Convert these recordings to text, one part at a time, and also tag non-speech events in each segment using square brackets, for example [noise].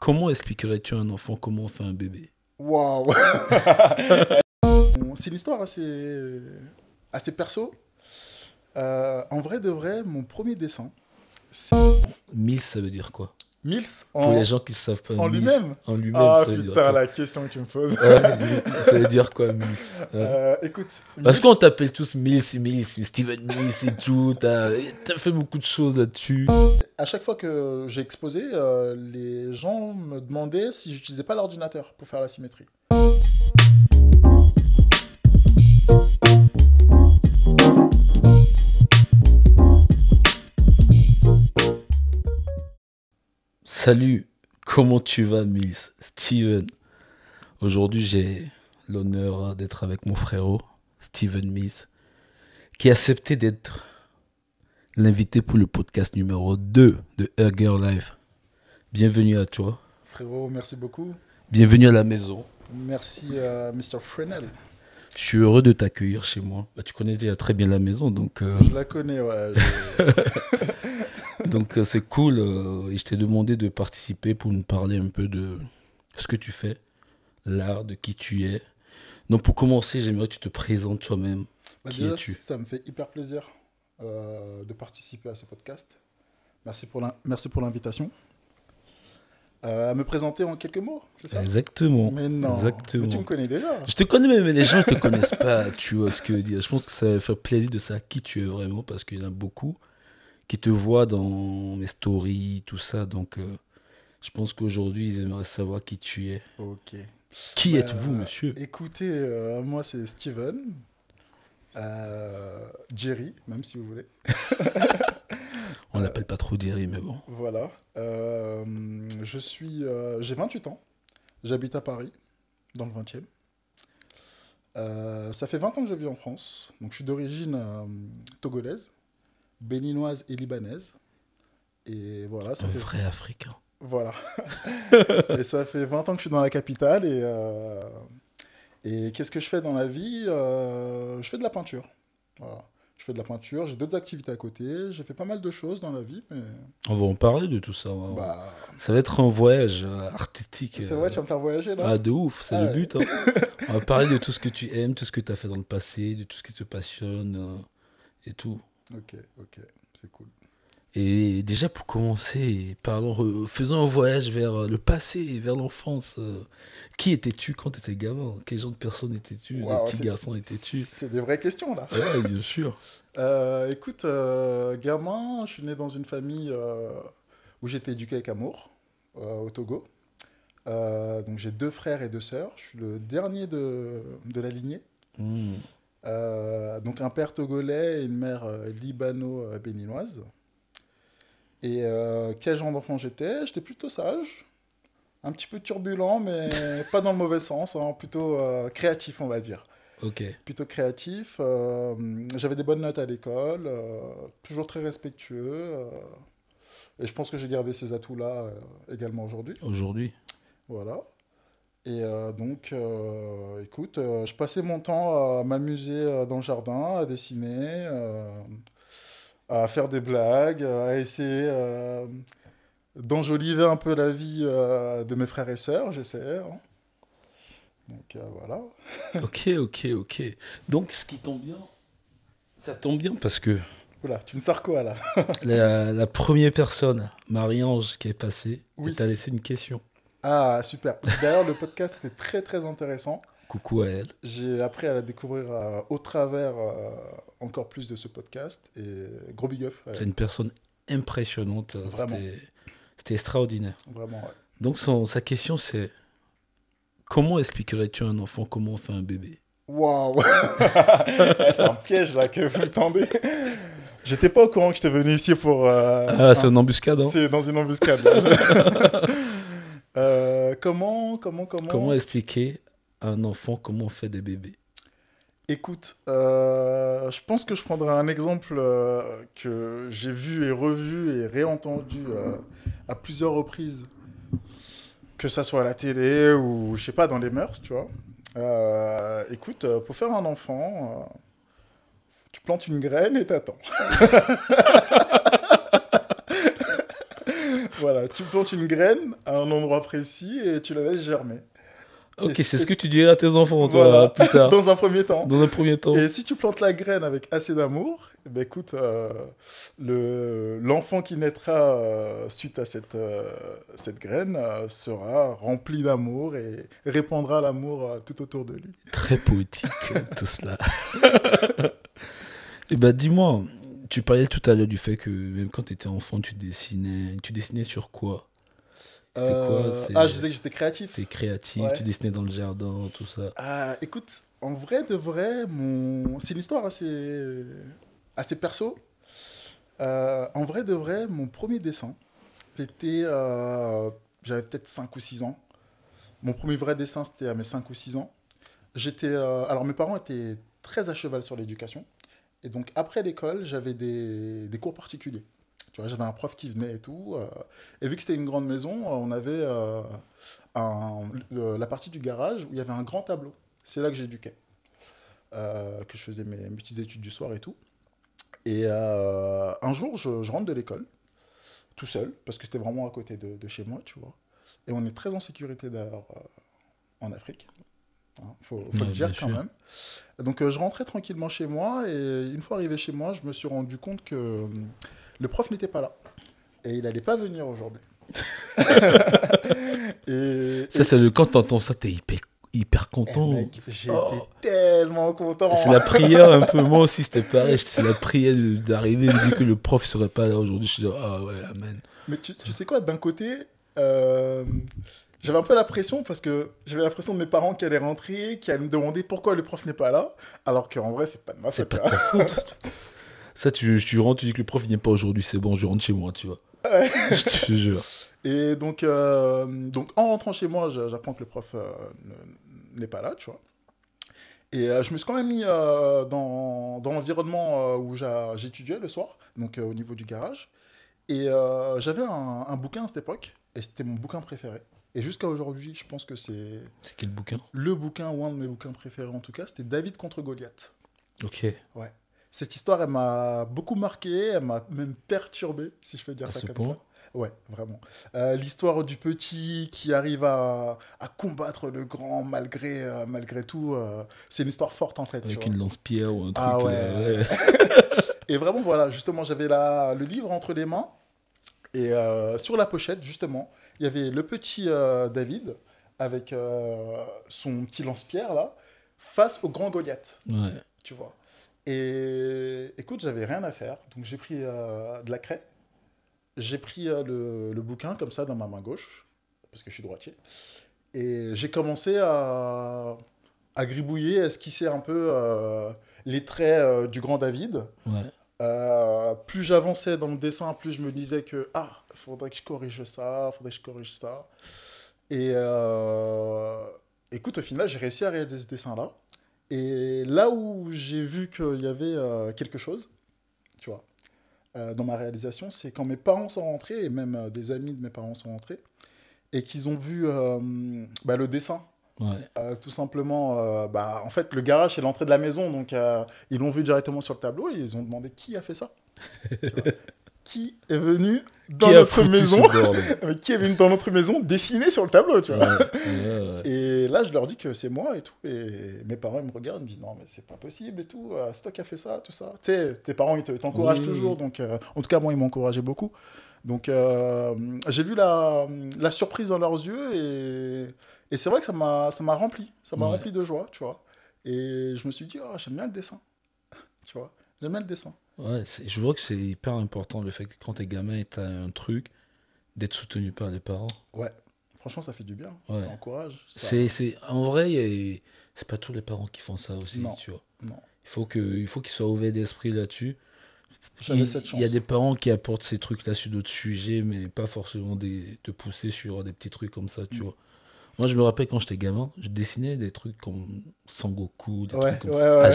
Comment expliquerais-tu à un enfant comment on fait un bébé? Waouh. [laughs] C'est une histoire assez, assez perso. Euh, en vrai de vrai, mon premier dessin, c'est Mills, ça veut dire quoi? Mills Pour en, les gens qui savent pas. en lui-même. En lui-même, Ah ça veut dire putain, la question que tu me poses. Ouais, ça veut dire quoi, Mills Ouais. Euh, écoute, Parce Mills- qu'on t'appelle tous Mills, Mills, Steven Mills et tout. T'as as fait beaucoup de choses là-dessus. à chaque fois que j'ai exposé, euh, les gens me demandaient si j'utilisais pas l'ordinateur pour faire la symétrie. Salut, comment tu vas, Mills Steven? Aujourd'hui, j'ai l'honneur d'être avec mon frérot, Steven Mills, qui a accepté d'être l'invité pour le podcast numéro 2 de Hugger Life. Bienvenue à toi. Frérot, merci beaucoup. Bienvenue à la maison. Merci, euh, Mr. Fresnel. Je suis heureux de t'accueillir chez moi. Bah, tu connais déjà très bien la maison, donc euh, Je la connais, ouais. je- [laughs] donc euh, c'est cool. euh, et je t'ai demandé de participer pour nous parler un peu de ce que tu fais, l'art, de qui tu es. Donc pour commencer, j'aimerais que tu te présentes toi-même. Bah, Qui es-tu? ça me fait hyper plaisir euh, de participer à ce podcast. Merci pour l'invitation. Euh, à me présenter en quelques mots, c'est ça? Exactement. Mais non, Exactement. mais tu me connais déjà. Je te connais, mais les gens ne te connaissent pas, tu vois ce que je veux dire. Je pense que ça va faire plaisir de savoir qui tu es vraiment, parce qu'il y en a beaucoup qui te voient dans mes stories, tout ça. Donc, euh, je pense qu'aujourd'hui, ils aimeraient savoir qui tu es. Ok. Qui Bah, êtes-vous, monsieur? Écoutez, euh, moi c'est Steven. Euh, Jerry, même si vous voulez. [laughs] On l'appelle pas trop Jerry, mais bon. Voilà. Je suis, j'ai 28 ans. J'habite à Paris, dans le 20e. Euh, ça fait 20 ans que je vis en France. Donc je suis d'origine euh, togolaise, béninoise et libanaise. Et voilà, ça Un fait vrai Africain. voilà. [laughs] et ça fait 20 ans que je suis dans la capitale. Et, euh, et qu'est-ce que je fais dans la vie Euh, Je fais de la peinture. Voilà. Je fais de la peinture, j'ai d'autres activités à côté. J'ai fait pas mal de choses dans la vie, mais On va en parler de tout ça. hein. bah, Ça va être un voyage euh, artistique. c'est euh, vrai, tu vas me faire voyager là Ah, de ouf, c'est Ah le ouais. but. hein. [laughs] On va parler de tout ce que tu aimes, tout ce que tu as fait dans le passé, de tout ce qui te passionne et tout. Ok, ok, c'est cool. Et déjà pour commencer, parlons, faisons un voyage vers euh, le passé, vers l'enfance. euh. Qui étais-tu quand tu étais gamin? Quel genre de personne étais-tu? Waouh, De petit garçon étais-tu? C'est des vraies questions là. Ouais, bien sûr. [laughs] Euh, écoute, euh, gamin, je suis né dans une famille euh, où j'étais éduqué avec amour, au Togo. Donc j'ai deux frères et deux sœurs. Je suis le dernier de, de la lignée. Hmm. Euh, donc un père togolais et une mère euh, libano-béninoise. Et euh, quel genre d'enfant j'étais? J'étais plutôt sage, un petit peu turbulent, mais [laughs] pas dans le mauvais sens, hein, plutôt euh, créatif, on va dire. Ok. Plutôt créatif. J'avais des bonnes notes à l'école, toujours très respectueux. et je pense que j'ai gardé ces atouts-là également aujourd'hui. Aujourd'hui? Voilà. Et euh, donc, euh, écoute, euh, je passais mon temps à m'amuser dans le jardin, à dessiner, à faire des blagues, à essayer d'enjoliver un peu la vie de mes frères et sœurs, j'essayais. hein. Donc voilà. [laughs] Ok, ok, ok. Donc ce qui tombe bien, ça tombe bien parce que Oula, tu me sors quoi là? [laughs] La, la première personne, Marie-Ange, qui est passée, Oui. t'a laissé une question. Ah, super. D'ailleurs, le podcast était très très intéressant. Coucou à elle. J'ai appris à la découvrir euh, au travers euh, encore plus de ce podcast. Et gros big up. C'est une personne impressionnante. Vraiment. C'était- extraordinaire. Vraiment, ouais. Donc son, sa question c'est comment expliquerais-tu à un enfant comment on fait un bébé? Waouh [laughs] Eh, C'est un piège là que vous me tendez. J'étais pas au courant que j'étais venu ici pour. euh, Ah, c'est une embuscade. hein c'est dans une embuscade. là. [laughs] Comment, comment, comment Comment expliquer à un enfant comment on fait des bébés? Écoute, euh, je pense que je prendrai un exemple euh, que j'ai vu et revu et réentendu euh, à plusieurs reprises, que ça soit à la télé ou, je sais pas, dans les mœurs, tu vois. Écoute, pour faire un enfant, tu plantes une graine et t'attends. [laughs] voilà, tu plantes une graine à un endroit précis et tu la laisses germer. Ok, c'est ce que tu dirais à tes enfants, toi, Voilà. plus tard. [laughs] Dans un premier temps. Dans un premier temps. Et si tu plantes la graine avec assez d'amour, eh ben écoute, euh, le l'enfant qui naîtra euh, suite à cette, euh, cette graine sera rempli d'amour et répandra l'amour tout autour de lui. Très poétique, tout cela. [laughs] Et bah, dis-moi, tu parlais tout à l'heure du fait que même quand tu étais enfant, tu dessinais. Tu dessinais sur quoi? C'était quoi? Euh, ah, je disais que j'étais créatif. T'es créatif, Ouais. tu dessinais dans le jardin, tout ça. Ah, écoute, en vrai de vrai, mon... c'est une histoire assez, assez perso. Euh, en vrai de vrai, mon premier dessin, c'était. euh, J'avais peut-être 5 ou 6 ans. Mon premier vrai dessin, c'était à mes 5 ou 6 ans. J'étais. euh, Alors, mes parents étaient très à cheval sur l'éducation. Et donc, après l'école, j'avais des, cours particuliers. Tu vois, j'avais un prof qui venait et tout. euh, et vu que c'était une grande maison, on avait euh, la partie du garage où il y avait un grand tableau. C'est là que j'éduquais. Euh, que je faisais mes, petites études du soir et tout. Et euh, un jour, je, rentre de l'école, tout seul, parce que c'était vraiment à côté de, de chez moi, tu vois. Et on est très en sécurité d'ailleurs euh, en Afrique. Il faut, faut Ouais, le dire quand sûr. même. Donc euh, je rentrais tranquillement chez moi et une fois arrivé chez moi, je me suis rendu compte que euh, le prof n'était pas là. Et il allait pas venir aujourd'hui. [laughs] et, Ça, c'est le quand t'entends ça, t'es hyper, hyper et, content. j'étais Oh. tellement content. C'est la prière un peu. Moi aussi, c'était pareil. C'est la prière d'arriver et dire que le prof serait pas là aujourd'hui. Je suis ah ouais, amen. Mais tu, tu sais quoi, d'un côté, euh, j'avais un peu la pression parce que j'avais l'impression de mes parents qui allaient rentrer, qui allaient me demander pourquoi le prof n'est pas là, alors qu'en vrai, c'est pas de ma faute. pas de hein. ta faute. Ça, tu, tu rentres, tu dis que le prof vient pas aujourd'hui, c'est bon, je rentre chez moi, tu vois. Ouais. [laughs] Je te jure. Et donc, euh, donc, en rentrant chez moi, j'apprends que le prof euh, ne- n'est pas là, tu vois. Et euh, je me suis quand même mis dans, dans l'environnement où j'étudiais le soir, donc au niveau du garage. Et j'avais un, un bouquin à cette époque, et c'était mon bouquin préféré. Et jusqu'à aujourd'hui, je pense que c'est C'est quel bouquin le bouquin, ou un de mes bouquins préférés en tout cas, c'était David contre Goliath. Ok. Cette histoire, elle m'a beaucoup marqué, elle m'a même perturbé, si je peux dire À ça comme point ça. Ouais, vraiment. Euh, L'histoire du petit qui arrive à, à combattre le grand malgré, euh, malgré tout, euh, c'est une histoire forte en fait. Avec une lance-pierre ou un truc. Ah ouais. ouais. [laughs] Et vraiment, voilà, justement, j'avais le livre entre les mains. Et sur la pochette, justement, il y avait le petit euh, David avec euh, son petit lance-pierre là, face au grand Goliath Ouais. tu vois. Et écoute, j'avais rien à faire, donc j'ai pris euh, de la craie, j'ai pris le, le bouquin comme ça dans ma main gauche, parce que je suis droitier, et j'ai commencé à, à gribouiller, à esquisser un peu les traits du grand David. Ouais. Euh, plus j'avançais dans le dessin, plus je me disais que ah, faudrait que je corrige ça, faudrait que je corrige ça. Et euh, écoute, au final, j'ai réussi à réaliser ce dessin-là. Et là où j'ai vu qu'il y avait euh, quelque chose, tu vois, dans ma réalisation, c'est quand mes parents sont rentrés, et même des amis de mes parents sont rentrés, et qu'ils ont vu bah, le dessin Ouais. euh, tout simplement, euh, bah, en fait, le garage, c'est l'entrée de la maison, donc euh, ils l'ont vu directement sur le tableau et ils ont demandé qui a fait ça. [laughs] Qui est venu dans Qui a notre maison, [laughs] qui est venu dans notre maison dessiner sur le tableau, tu vois. ouais. [laughs] Et là, je leur dis que c'est moi et tout, et mes parents ils me regardent, ils me disent non mais c'est pas possible et tout, c'est toi qui as fait ça, tout ça. Tu sais, tes parents ils te- t'encouragent Oui, toujours, donc en tout cas moi ils m'ont encouragé beaucoup. Donc j'ai vu la, la surprise dans leurs yeux et, et c'est vrai que ça m'a ça m'a rempli, ça m'a Ouais. rempli de joie, tu vois. Et je me suis dit oh, j'aime bien le dessin, [laughs] tu vois, j'aime bien le dessin. Ouais, je vois que c'est hyper important le fait que quand t'es gamin et t'as un truc, d'être soutenu par les parents. Ouais, franchement ça fait du bien, Ouais. ça encourage. ça- C'est, c'est, en vrai, a- c'est pas tous les parents qui font ça aussi, Non. tu vois. Non. Il faut, que, il faut qu'ils soient ouverts d'esprit là-dessus. J'avais Il cette il y a chance. des parents qui apportent ces trucs-là sur d'autres sujets, mais pas forcément des, te pousser sur des petits trucs comme ça, tu Mm. vois. Moi, je me rappelle quand j'étais gamin, je dessinais des trucs comme Sangoku, des Ouais, trucs comme ouais, ça.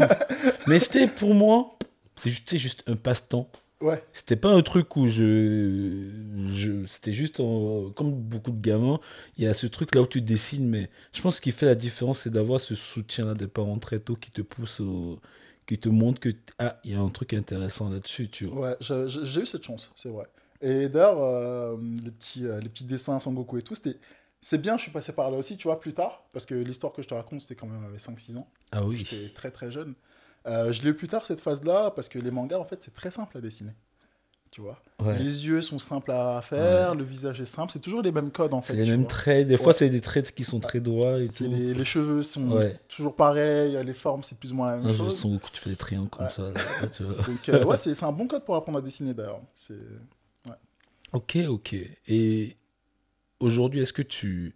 ouais. [laughs] Mais c'était pour moi, c'est juste, c'était juste un passe-temps. Ouais, C'était pas un truc où je. je c'était juste en- comme beaucoup de gamins, il y a ce truc là où tu dessines, mais je pense que ce qui fait la différence, c'est d'avoir ce soutien là des parents très tôt qui te poussent, au- qui te montrent que ah, il y a un truc intéressant là-dessus, tu vois. ouais, j'ai eu cette chance, c'est vrai. Et d'ailleurs, euh, les, petits, euh, les petits dessins Sangoku et tout, c'était. C'est bien, je suis passé par là aussi, tu vois, plus tard, parce que l'histoire que je te raconte, c'était quand même avec 5-6 ans. Ah oui. J'étais très très jeune. Euh, je l'ai eu plus tard, cette phase-là, parce que les mangas, en fait, c'est très simple à dessiner. Tu vois? Ouais. Les yeux sont simples à faire, le visage est simple, c'est toujours les mêmes codes, en fait. C'est les mêmes vois. traits. Des fois, c'est des traits qui sont très droits et C'est tout. les, les cheveux sont toujours pareils, les formes, c'est plus ou moins la même chose. son- tu fais des triangles comme ça. là, tu [laughs] vois. Donc, euh, ouais, c'est un bon code pour apprendre à dessiner, d'ailleurs. Ok, ok. Et aujourd'hui, est-ce que tu,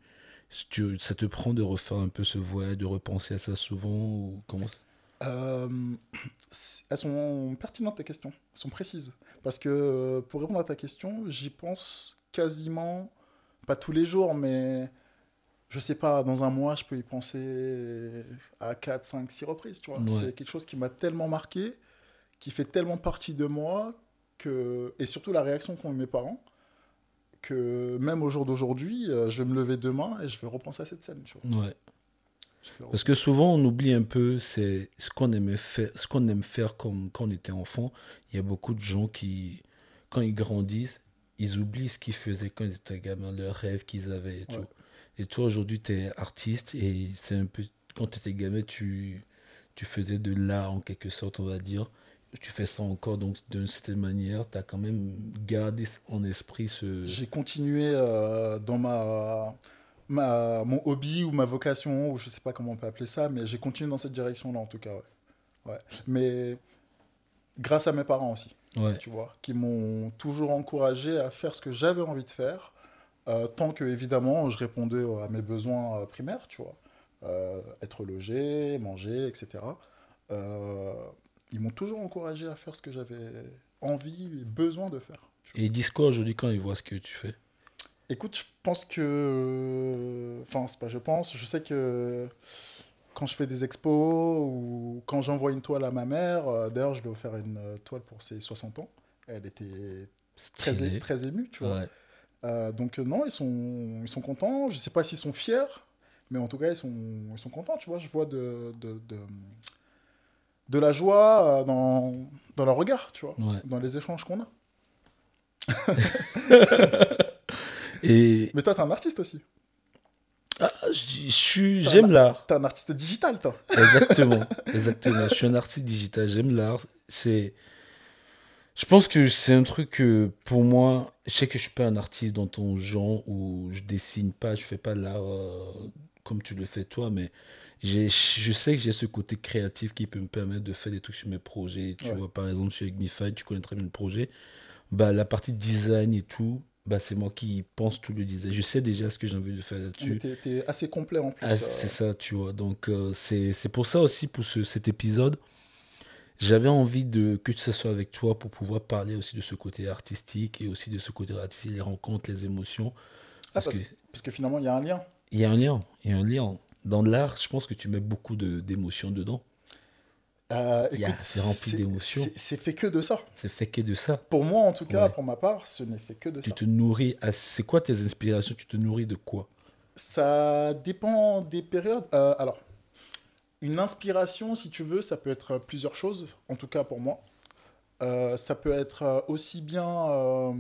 tu- ça te prend de refaire un peu ce voyage, de repenser à ça souvent ou comment ça- Euh, elles sont pertinentes tes questions, elles sont précises. Parce que euh, pour répondre à ta question, j'y pense quasiment, pas tous les jours, mais je sais pas, dans un mois, je peux y penser à 4, 5, 6 reprises, tu vois. Ouais. C'est quelque chose qui m'a tellement marqué, qui fait tellement partie de moi, que... et surtout la réaction qu'ont eu mes parents, que même au jour d'aujourd'hui, euh, je vais me lever demain et je vais repenser à cette scène, tu vois. Ouais. Parce que souvent, on oublie un peu c'est ce qu'on aimait faire, ce qu'on aime faire comme quand on était enfant. Il y a beaucoup de gens qui, quand ils grandissent, ils oublient ce qu'ils faisaient quand ils étaient gamins, leurs rêves qu'ils avaient et tout. Ouais. Et toi, aujourd'hui, tu es artiste et c'est un peu, quand tu étais gamin, tu, tu faisais de l'art en quelque sorte, on va dire. Tu fais ça encore, donc d'une certaine manière, tu as quand même gardé en esprit ce. J'ai continué euh, dans ma, ma, mon hobby ou ma vocation, ou je sais pas comment on peut appeler ça, mais j'ai continué dans cette direction-là en tout cas. Ouais. Ouais. Mais grâce à mes parents aussi, Ouais, tu vois, qui m'ont toujours encouragé à faire ce que j'avais envie de faire, euh, tant que évidemment je répondais à mes besoins euh, primaires, tu vois, Euh, être logé, manger, etc. Euh, ils m'ont toujours encouragé à faire ce que j'avais envie et besoin de faire. Et ils disent quoi aujourd'hui quand ils voient ce que tu fais? Écoute, je pense que. Enfin, c'est pas je pense, je sais que quand je fais des expos ou quand j'envoie une toile à ma mère, euh, d'ailleurs, je lui ai offert une euh, toile pour ses 60 ans. Elle était très, très émue, tu vois. Ouais. Euh, donc, non, ils sont, ils sont contents. Je sais pas s'ils sont fiers, mais en tout cas, ils sont, ils sont contents, tu vois. Je vois de, de, de, de la joie euh, dans, dans leur regard, tu vois, Ouais. dans les échanges qu'on a. [laughs] Et Mais toi, t'es un artiste aussi. ah, je je suis, j'aime l'art. T'es un artiste digital, toi. [laughs] Exactement, exactement. Je suis un artiste digital, j'aime l'art. C'est, je pense que c'est un truc que pour moi, je sais que je suis pas un artiste dans ton genre où je dessine pas, je fais pas l'art euh, comme tu le fais toi, mais je sais que j'ai ce côté créatif qui peut me permettre de faire des trucs sur mes projets. Tu Ouais. vois, par exemple, sur Ignify, tu connais très bien le projet. Bah, la partie design et tout, bah, c'est moi qui pense tout le design. Je sais déjà ce que j'ai envie de faire là-dessus. t'es, t'es assez complet en plus. Ah, c'est ça, tu vois. Donc, euh, c'est c'est pour ça aussi, pour ce, cet épisode, j'avais envie de, que ce soit avec toi pour pouvoir parler aussi de ce côté artistique et aussi de ce côté artistique, les rencontres, les émotions. Ah, Parce parce, que parce que finalement, il y a un lien. il y a un lien, il y a un lien. Dans l'art, je pense que tu mets beaucoup de- d'émotions dedans. Euh, c'est rempli d'émotions. c'est- fait que de ça. C'est fait que de ça. Pour moi, en tout cas, Ouais. pour ma part, ce n'est fait que de Tu ça. te nourris. à- C'est quoi tes inspirations? Tu te nourris de quoi? Ça dépend des périodes. Euh, alors, une inspiration, si tu veux, ça peut être plusieurs choses, en tout cas pour moi. Euh, ça peut être aussi bien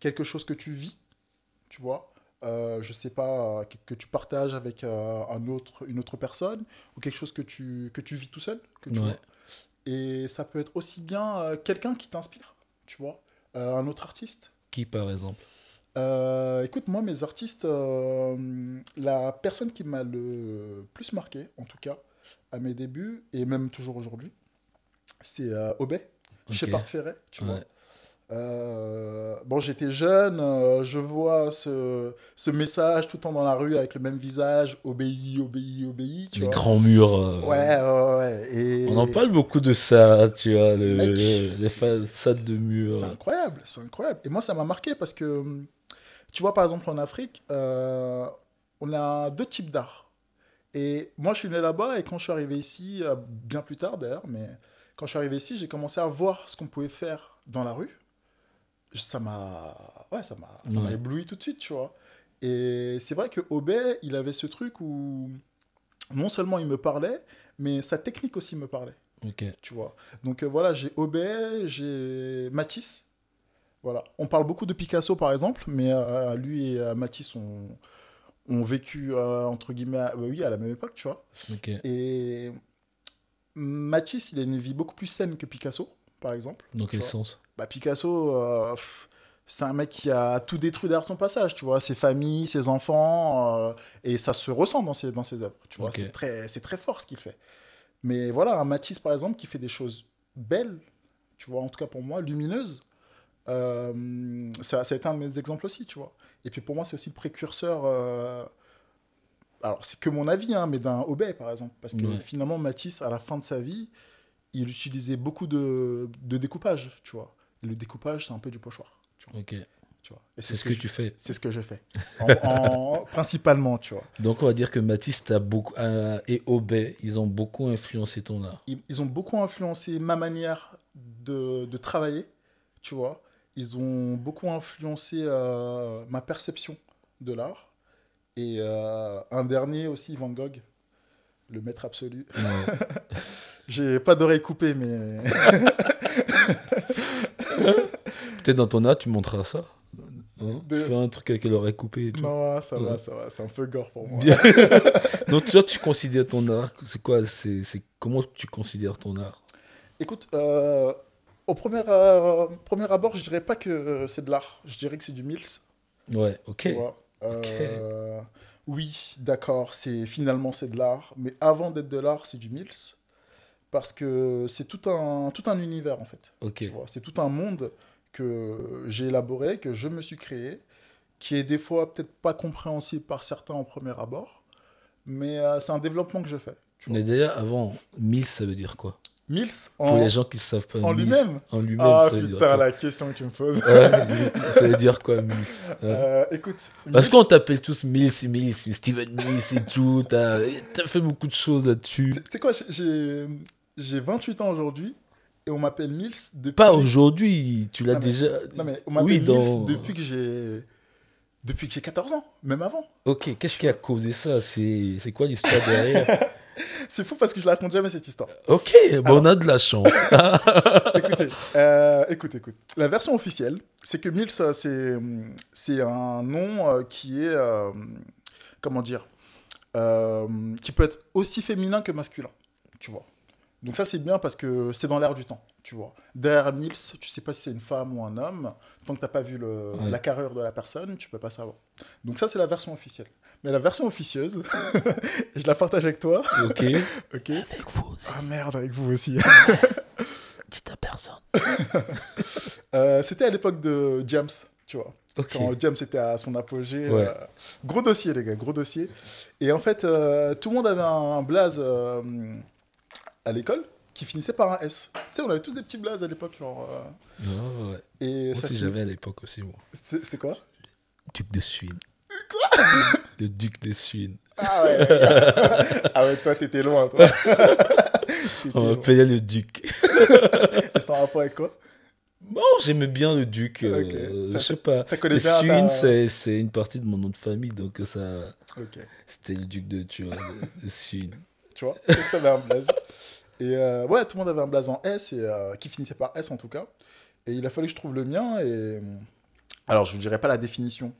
quelque chose que tu vis, tu vois. Euh, je sais pas, que, que tu partages avec euh, un autre, une autre personne, ou quelque chose que tu, que tu vis tout seul, que tu Ouais. vois. Et ça peut être aussi bien euh, quelqu'un qui t'inspire, tu vois. Euh, un autre artiste. Qui, par exemple? Écoute, moi, mes artistes, la personne qui m'a le plus marqué, en tout cas, à mes débuts, et même toujours aujourd'hui, c'est Obey, Ok. Shepard Ferret, tu vois. Euh, bon, j'étais jeune, euh, je vois ce, ce message tout le temps dans la rue avec le même visage, obéis, obéis, obéis, tu Les vois. grands murs. euh, Ouais, ouais, ouais. Et... On en parle beaucoup de ça, tu vois, le- Mec, le- les façades de murs. C'est incroyable, c'est incroyable. Et moi, ça m'a marqué parce que, tu vois, par exemple, en Afrique, on a deux types d'art. Et moi, je suis né là-bas et quand je suis arrivé ici, bien plus tard d'ailleurs, mais quand je suis arrivé ici, j'ai commencé à voir ce qu'on pouvait faire dans la rue. Ça m'a ouais, ça m'a ça m'a Ouais. ébloui tout de suite, tu vois. Et c'est vrai que Obey, il avait ce truc où non seulement il me parlait, mais sa technique aussi me parlait Ok. tu vois. Donc euh, voilà, j'ai Obey, j'ai Matisse, Voilà. On parle beaucoup de Picasso, par exemple, mais euh, lui et euh, Matisse ont, ont vécu, entre guillemets, à, oui, à la même époque, tu vois. Ok. Et Matisse, il a une vie beaucoup plus saine que Picasso, par exemple. Dans quel sens? Bah, Picasso, euh, c'est un mec qui a tout détruit derrière son passage, tu vois, ses familles, ses enfants, euh, et ça se ressent dans ses, dans ses œuvres, tu vois, c'est très, c'est très fort ce qu'il fait. Mais voilà, un Matisse, par exemple, qui fait des choses belles, tu vois, en tout cas pour moi, lumineuses, euh, ça, ça a été un de mes exemples aussi, tu vois. Et puis pour moi, c'est aussi le précurseur, alors c'est que mon avis, hein, mais d'un Obey, par exemple, parce que Ouais. finalement, Matisse, à la fin de sa vie, il utilisait beaucoup de, de découpage, tu vois. Et le découpage, c'est un peu du pochoir, tu vois. Ok. Tu vois. Et C'est ce que, tu fais. C'est ce que je fais. [laughs] En, en- principalement, tu vois. Donc on va dire que Matisse beaucoup, euh, et Obey, ils ont beaucoup influencé ton art. Ils, ils ont beaucoup influencé ma manière de, de travailler, tu vois. Ils ont beaucoup influencé euh, ma perception de l'art. Et euh, un dernier aussi, Van Gogh, le maître absolu. Ouais. [laughs] J'ai pas d'oreille coupée, mais [laughs] Peut-être dans ton art, tu montreras ça. Hein De- Faire un truc avec l'oreille coupée et tout. non, ça va, ça va. C'est un peu gore pour moi. [laughs] Donc toi, tu considères ton art, c'est quoi c'est, comment tu considères ton art? Écoute, euh, au premier, euh, premier abord, je dirais pas que c'est de l'art. Je dirais que c'est du Mills. Ouais, ok. Euh, Oui, d'accord, c'est finalement c'est de l'art, mais avant d'être de l'art, c'est du Mills. Parce que c'est tout un, tout un univers en fait. Ok. tu vois. C'est tout un monde que j'ai élaboré, que je me suis créé, qui est des fois peut-être pas compréhensible par certains au premier abord, mais euh, c'est un développement que je fais. tu. Mais d'ailleurs, avant, Mills, ça veut dire quoi? Mills? Pour en, les gens qui ne savent pas. en lui-même? En lui-même, Ah ça veut dire putain, quoi? la question que tu me poses. Ouais, ça veut dire quoi, Mills? Ouais. [laughs] Euh, écoute, Parce Mills- qu'on t'appelle tous Mills, Mills, Steven Mills et tout. T'as as fait beaucoup de choses là-dessus. Tu sais quoi, j'ai- j'ai j'ai 28 ans aujourd'hui et on m'appelle Mills depuis. Pas aujourd'hui, tu l'as Non, mais- déjà. Non mais on m'appelle Oui, dans- Mills depuis que j'ai depuis que j'ai 14 ans, même avant. Ok, qu'est-ce qui a causé ça? C'est c'est quoi l'histoire derrière? [laughs] C'est fou parce que je la raconte jamais cette histoire. Ok, bon, on a de la chance. [laughs] écoutez, euh, écoute, écoute. La version officielle, c'est que Mills, euh, c'est c'est un nom euh, qui est euh, comment dire, euh, qui peut être aussi féminin que masculin, tu vois. Donc ça c'est bien parce que c'est dans l'air du temps, tu vois. Derrière Mills, tu sais pas si c'est une femme ou un homme. Tant que t'as pas vu le, Ouais. la carrure de la personne, tu peux pas savoir. Donc ça c'est la version officielle. Mais la version officieuse, [laughs] je la partage avec toi, ok. [laughs] ok. Avec vous aussi. Ah merde, avec vous aussi. [laughs] Dites à personne. Euh, c'était à l'époque de James, tu vois. Quand James était à son apogée. Ouais. euh, gros dossier, les gars, gros dossier. Et en fait, euh, tout le monde avait un blaze euh, à l'école qui finissait par un S. Tu sais, on avait tous des petits blazes à l'époque. Genre, euh, Ouais, ouais. et Moi ça aussi, j'avais à l'époque aussi, moi. C'était quoi? Duc de Suine. Le duc de Suine. [laughs] ah ouais, [laughs] ah ouais, toi, t'étais loin, toi. [laughs] On m'appelait le duc. Et C'était en rapport avec quoi? Bon, j'aimais bien le duc. euh, Ok. je Ça- sais pas. Ça bien Suine, ta- c'est c'est une partie de mon nom de famille, donc ça, Ok. c'était le duc de, tu vois, de, de Suine. tu vois. Un blaze. Et euh, ouais, tout le monde avait un blaze en S, et, euh, qui finissait par S en tout cas. Et il a fallu que je trouve le mien. Et euh, alors, je vous dirai pas la définition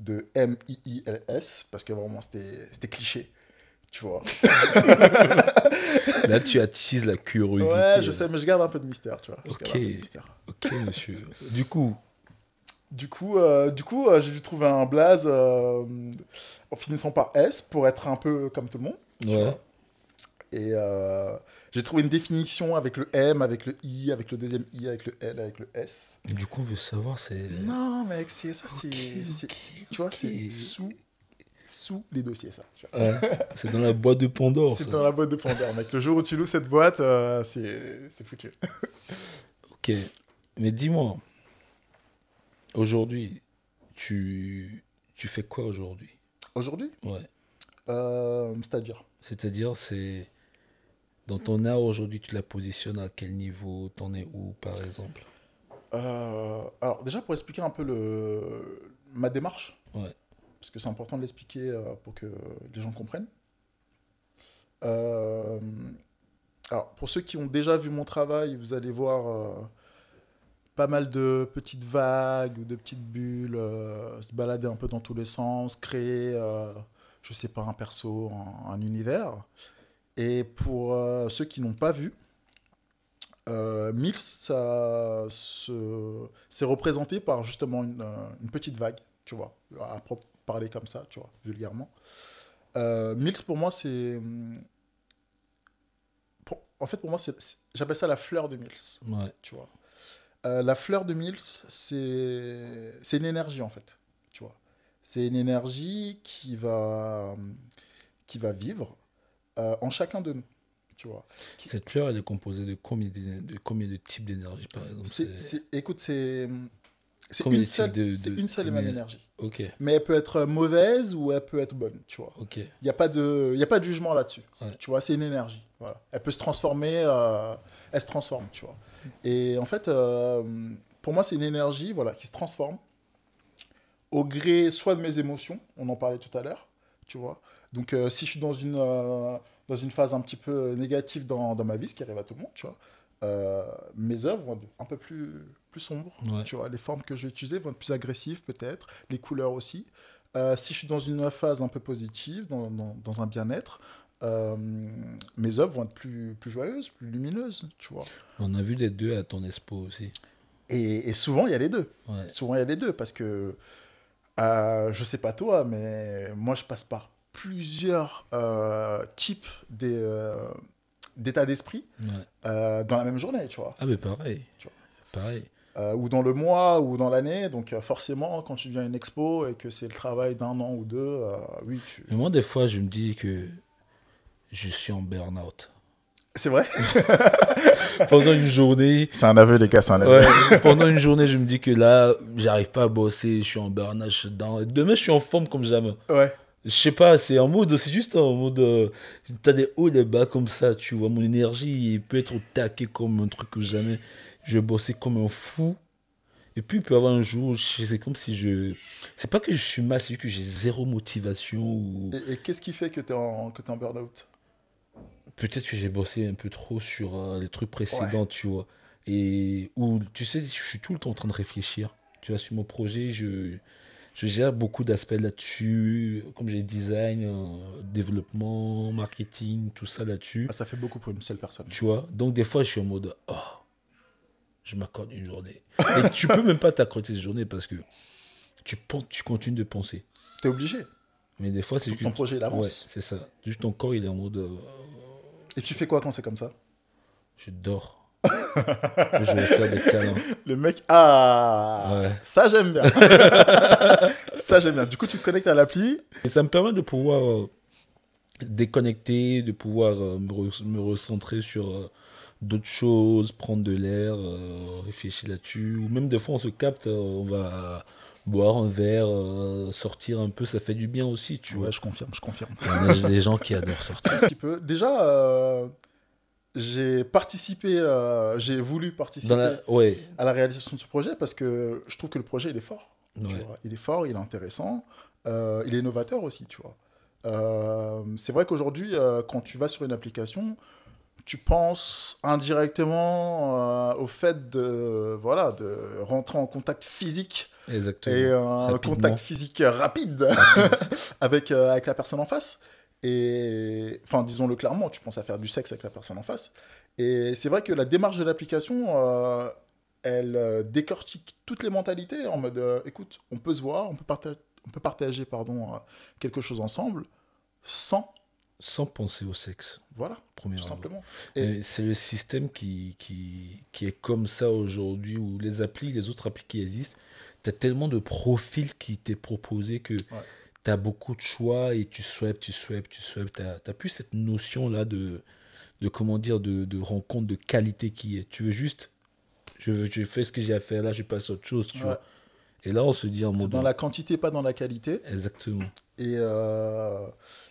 de M-I-I-L-S, parce que vraiment, c'était cliché. Tu vois. Là, tu attises la curiosité. Ouais, je sais, mais je garde un peu de mystère, tu vois. Je Ok. mystère. Ok, monsieur. Du coup, Du coup, euh, du coup j'ai dû trouver un blaze en finissant par S pour être un peu comme tout le monde. tu ouais. vois. Et euh, j'ai trouvé une définition avec le M, avec le I, avec le deuxième I, avec le L, avec le S. Du coup, on veut savoir, c'est. Non, mec, c'est ça, c'est, tu vois, c'est sous, sous les dossiers, ça. Ouais, c'est dans la boîte de Pandore, C'est dans la boîte de Pandore, mec. Le jour où tu loues cette boîte, euh, c'est, c'est foutu. Ok. Mais dis-moi, aujourd'hui, tu, tu fais quoi aujourd'hui? Aujourd'hui, Ouais. euh, c'est-à-dire, C'est-à-dire, c'est. Dans ton art aujourd'hui, tu la positionnes à quel niveau? T'en es où, par exemple? Euh, alors déjà pour expliquer un peu le, ma démarche, Ouais. parce que c'est important de l'expliquer euh, pour que les gens comprennent. Euh, alors, pour ceux qui ont déjà vu mon travail, vous allez voir pas mal de petites vagues ou de petites bulles, se balader un peu dans tous les sens, créer, je sais pas, un perso, un, un univers. Et pour euh, ceux qui n'ont pas vu, euh, Mills, ça se- c'est représenté par justement une, euh, une petite vague, tu vois, à parler comme ça, tu vois, vulgairement. Euh, Mills, pour moi, c'est... pour- en fait, pour moi, j'appelle ça la fleur de Mills, Ouais. tu vois. Euh, la fleur de Mills, c'est c'est une énergie, en fait, tu vois. C'est une énergie qui va, qui va vivre euh, en chacun de nous, tu vois. Cette fleur, elle est composée de combien de, de, combien de types d'énergie, par exemple écoute, c'est c'est une, seule, de- c'est de- une seule et même énergie. Mais elle peut être mauvaise ou elle peut être bonne, tu vois. ok. Il n'y a, pas de- y a pas de jugement là-dessus. Ouais. Tu vois, c'est une énergie. Voilà. Elle peut se transformer, euh, elle se transforme, tu vois. Et en fait, euh, pour moi, c'est une énergie voilà, qui se transforme au gré soit de mes émotions, on en parlait tout à l'heure, tu vois. Donc, euh, si je suis dans une, euh, dans une phase un petit peu négative dans, dans ma vie, ce qui arrive à tout le monde, tu vois, euh, mes œuvres vont être un peu plus, plus sombres, Ouais. tu vois. Les formes que je vais utiliser vont être plus agressives, peut-être, les couleurs aussi. Euh, si je suis dans une phase un peu positive, dans, dans, dans un bien-être, euh, mes œuvres vont être plus, plus joyeuses, plus lumineuses, tu vois. On a vu les deux à ton expo aussi. Et, et souvent, il y a les deux. Ouais. Souvent, il y a les deux parce que, je sais pas toi, mais moi, je passe par plusieurs euh, types euh, d'états d'esprit ouais. euh, dans la même journée, tu vois. Ah, mais pareil. Tu Pareil. Euh, ou dans le mois, ou dans l'année. Donc, euh, forcément, quand tu viens à une expo et que c'est le travail d'un an ou deux, euh, oui, tu... Mais moi, des fois, je me dis que je suis en burn-out. C'est vrai? [laughs] Pendant une journée, C'est un aveu, les gars, c'est un ouais, pendant une journée, je me dis que là, j'arrive pas à bosser, je suis en burn-out, je suis dans... Demain, je suis en forme comme jamais. Ouais. Je sais pas, c'est en mode, c'est juste en mode, euh, t'as des hauts des bas comme ça, tu vois. Mon énergie il peut être au taquet comme un truc que jamais. Je bossais comme un fou. Et puis, il peut y avoir un jour, c'est comme si je. C'est pas que je suis mal, c'est juste que j'ai zéro motivation ou. Et, et qu'est-ce qui fait que tu es en, que t'es en burn-out? Peut-être que j'ai bossé un peu trop sur euh, les trucs précédents, tu vois. Et où, tu sais, je suis tout le temps en train de réfléchir. Tu vois, sur mon projet, je, je gère beaucoup d'aspects là-dessus, comme j'ai design, euh, développement, marketing, tout ça là-dessus. Ah, Ça fait beaucoup pour une seule personne. Tu vois, donc des fois, je suis en mode, oh, je m'accorde une journée. Et [laughs] tu peux même pas t'accorder cette journée parce que tu, penses, tu continues de penser. T'es obligé. Mais des fois, c'est juste ton projet il Ouais, avance. c'est ça. Juste ton corps, il est en mode, euh, Et tu fais quoi quand c'est comme ça? je dors. Je vais faire des câlins. Le mec, ah Ouais. Ça j'aime bien. [laughs] ça j'aime bien. Du coup, tu te connectes à l'appli. Et ça me permet de pouvoir euh, déconnecter, de pouvoir euh, me, re- me recentrer sur euh, d'autres choses, prendre de l'air, réfléchir là-dessus. Ou même des fois, on se capte, on va boire un verre, euh, sortir un peu, ça fait du bien aussi, tu vois. Ouais, je confirme, je confirme. On a des gens qui adorent sortir. Un petit peu. Déjà, euh, j'ai participé, euh, j'ai voulu participer Dans la... Ouais, à la réalisation de ce projet parce que je trouve que le projet il est fort. tu ouais. vois. Il est fort, il est intéressant, euh, il est innovateur aussi, tu vois. Euh, c'est vrai qu'aujourd'hui, quand tu vas sur une application, tu penses indirectement au fait de, voilà, de rentrer en contact physique exactement. et un Rapidement. contact physique rapide [laughs] avec, avec la personne en face. Et enfin, disons-le clairement, tu penses à faire du sexe avec la personne en face. Et c'est vrai que la démarche de l'application, euh, elle euh, décortique toutes les mentalités en mode, euh, écoute, on peut se voir, on peut, parta- on peut partager pardon, euh, quelque chose ensemble sans, Sans penser au sexe, voilà, premièrement. tout simplement. Et c'est le système qui, qui, qui est comme ça aujourd'hui, où les applis, les autres applis qui existent, tu as tellement de profils qui t'est proposé que tu as beaucoup de choix et tu swipes, tu swipes, tu swipes. Tu n'as plus cette notion-là de, de, comment dire, de, de rencontre de qualité qui est. Tu veux juste, je, veux- je fais ce que j'ai à faire là, je passe à autre chose, tu Ouais. vois. Et là, on se dit en C'est mode. dans la quantité, pas dans la qualité. Exactement. Et, euh,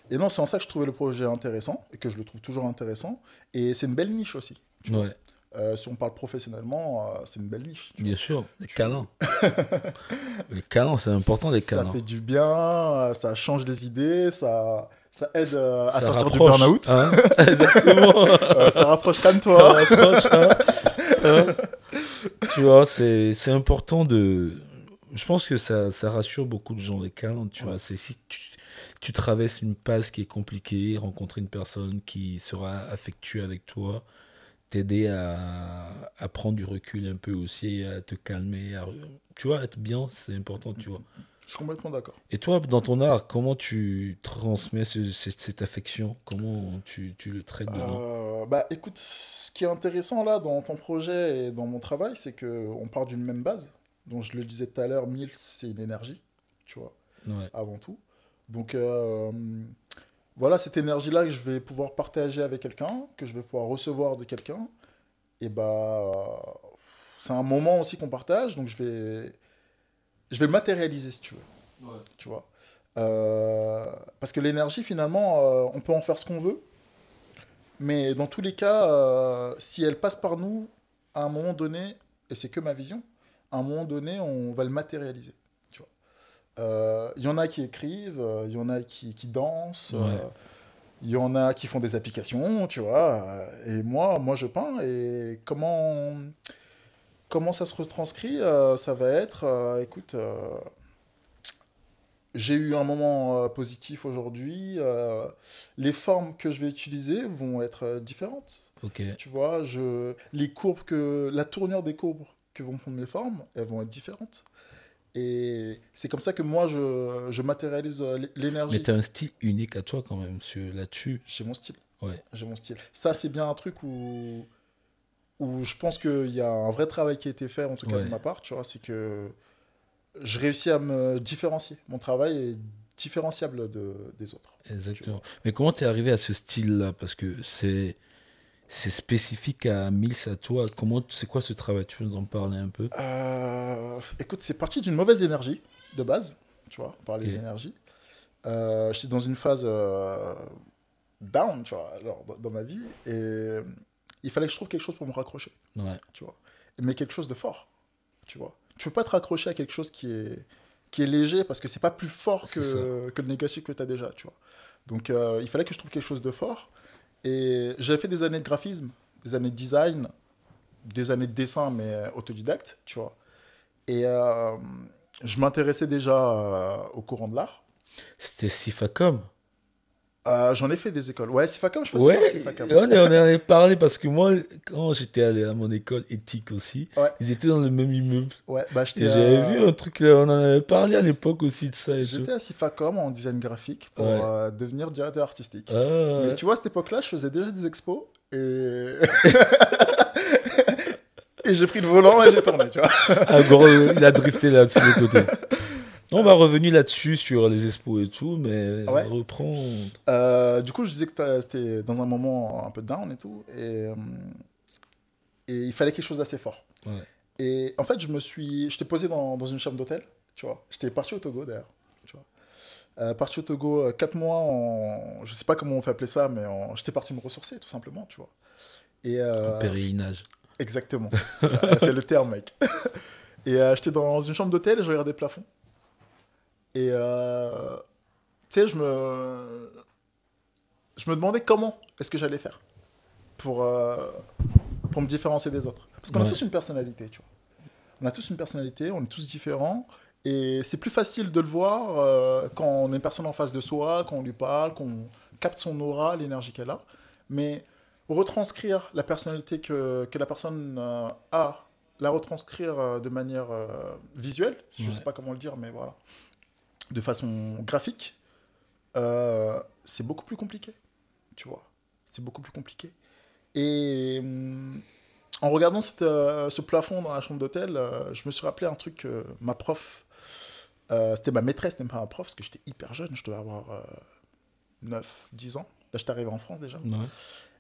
et non, c'est en ça que je trouvais le projet intéressant et que je le trouve toujours intéressant. Et c'est une belle niche aussi. tu vois. Euh, si on parle professionnellement, euh, c'est une belle niche. bien sûr. Les câlins. [laughs] les câlins, c'est important, les Ça câlins. fait du bien, euh, ça change les idées, ça, ça aide euh, à Ça sortir du rapproche, burn-out. hein. [laughs] [laughs] Exactement. Ça rapproche, Ça calme-toi. rapproche, hein. Hein. tu vois, c'est c'est important de. Je pense que ça, ça rassure beaucoup de gens les câlins, tu vois. C'est si tu, tu traverses une passe qui est compliquée, rencontrer une personne qui sera affectueuse avec toi, t'aider à, à prendre du recul un peu aussi, à te calmer, à, tu vois, être bien, c'est important, tu vois. Je suis complètement d'accord. Et toi, dans ton art, comment tu transmets ce- cette, cette affection? Comment tu, tu le traites Euh, bah écoute, ce qui est intéressant là dans ton projet et dans mon travail, c'est que on part d'une même base. Donc je le disais tout à l'heure, Mills, c'est une énergie, tu vois, Ouais. avant tout. Donc euh, voilà, cette énergie-là que je vais pouvoir partager avec quelqu'un, que je vais pouvoir recevoir de quelqu'un, et bah c'est un moment aussi qu'on partage, donc je vais je vais le matérialiser si tu veux tu vois. Euh, parce que l'énergie, finalement, euh, on peut en faire ce qu'on veut, mais dans tous les cas, euh, si elle passe par nous, à un moment donné, et c'est que ma vision, à un moment donné, on va le matérialiser. Vois. Euh, Il y en a qui écrivent, euh, il y en a qui, qui dansent, Ouais. euh, il y en a qui font des applications, tu vois. euh, Et moi, moi, je peins, et comment, comment ça se retranscrit euh, Ça va être, euh, écoute... euh, j'ai eu un moment euh, positif aujourd'hui. euh, les formes que je vais utiliser vont être euh, différentes. Ok. Tu vois, je, les courbes que, la tournure des courbes que vont prendre mes formes, elles vont être différentes. Et c'est comme ça que moi, je, je matérialise euh, l- Mais l'énergie. tu as un style unique à toi quand même là-dessus. J'ai mon style. Ouais. J'ai mon style. Ça, c'est bien un truc où, où je pense qu'il y a un vrai travail qui a été fait, en tout cas Ouais. de ma part, tu vois, c'est que je réussis à me différencier. Mon travail est différenciable de, des autres. Exactement. Mais comment t'es arrivé à ce style-là? Parce que c'est c'est spécifique à Mills, à toi. Comment c'est quoi ce travail? Tu peux nous en parler un peu? Euh, écoute, c'est parti d'une mauvaise énergie de base, tu vois, on parlait Ok. d'énergie. Euh, J'étais dans une phase euh, down, tu vois, alors, dans, ma vie, et il fallait que je trouve quelque chose pour me raccrocher, Ouais. tu vois. Mais quelque chose de fort, tu vois. Tu peux pas te raccrocher à quelque chose qui est, qui est léger parce que c'est pas plus fort que, que le négatif que tu as déjà, tu vois. Donc euh, il fallait que je trouve quelque chose de fort. Et j'avais fait des années de graphisme, des années de design, des années de dessin, mais euh, autodidacte, tu vois. Et euh, je m'intéressais déjà euh, au courant de l'art. C'était Sifacom. Euh, J'en ai fait des écoles. Ouais, Sifacom, je pensais Ouais, pas à Sifacom. on en avait parlé parce que moi, quand j'étais allé à mon école éthique aussi, Ouais. ils étaient dans le même immeuble. Ouais, bah j'étais j'avais euh, vu un truc, on en avait parlé à l'époque aussi de ça. J'étais à Sifacom en design graphique pour Ouais. euh, devenir directeur artistique. Ah, Mais tu vois, à cette époque-là, je faisais déjà des expos et. [laughs] [laughs] et j'ai pris le volant et j'ai tourné, tu vois. Ah, gros, il a drifté là-dessus de côté. [laughs] On va revenir là-dessus sur les expos et tout, mais Ouais. reprends. Euh, du coup, je disais que c'était dans un moment un peu down et tout. Et, euh, et il fallait quelque chose d'assez fort. Ouais. Et en fait, je me suis. J'étais posé dans, dans une chambre d'hôtel, tu vois. J'étais parti au Togo d'ailleurs, tu vois. Euh, parti au Togo 4 mois en. Je sais pas comment on peut appeler ça, mais en- j'étais parti me ressourcer tout simplement, tu vois. Et. euh, Pèlerinage. Exactement. [laughs] C'est le terme, mec. [laughs] Et euh, j'étais dans une chambre d'hôtel et je regardais le plafond. Et euh, tu sais, je me, je me demandais comment est-ce que j'allais faire pour, euh, pour me différencier des autres. Parce qu'on a tous une personnalité, tu vois. On a tous une personnalité, on est tous différents. Et c'est plus facile de le voir euh, quand on a une personne en face de soi, quand on lui parle, qu'on capte son aura, l'énergie qu'elle a. Mais retranscrire la personnalité que, que la personne euh, a, la retranscrire de manière visuelle, je ne Ouais. sais pas comment le dire, mais voilà, de façon graphique, euh, c'est beaucoup plus compliqué, tu vois. C'est beaucoup plus compliqué. Et hum, en regardant cette, euh, ce plafond dans la chambre d'hôtel, euh, je me suis rappelé un truc que ma prof, euh, c'était ma maîtresse, c'était pas ma prof, parce que j'étais hyper jeune, je devais avoir 9, 10 ans. Là, j'étais arrivé en France déjà. Ouais.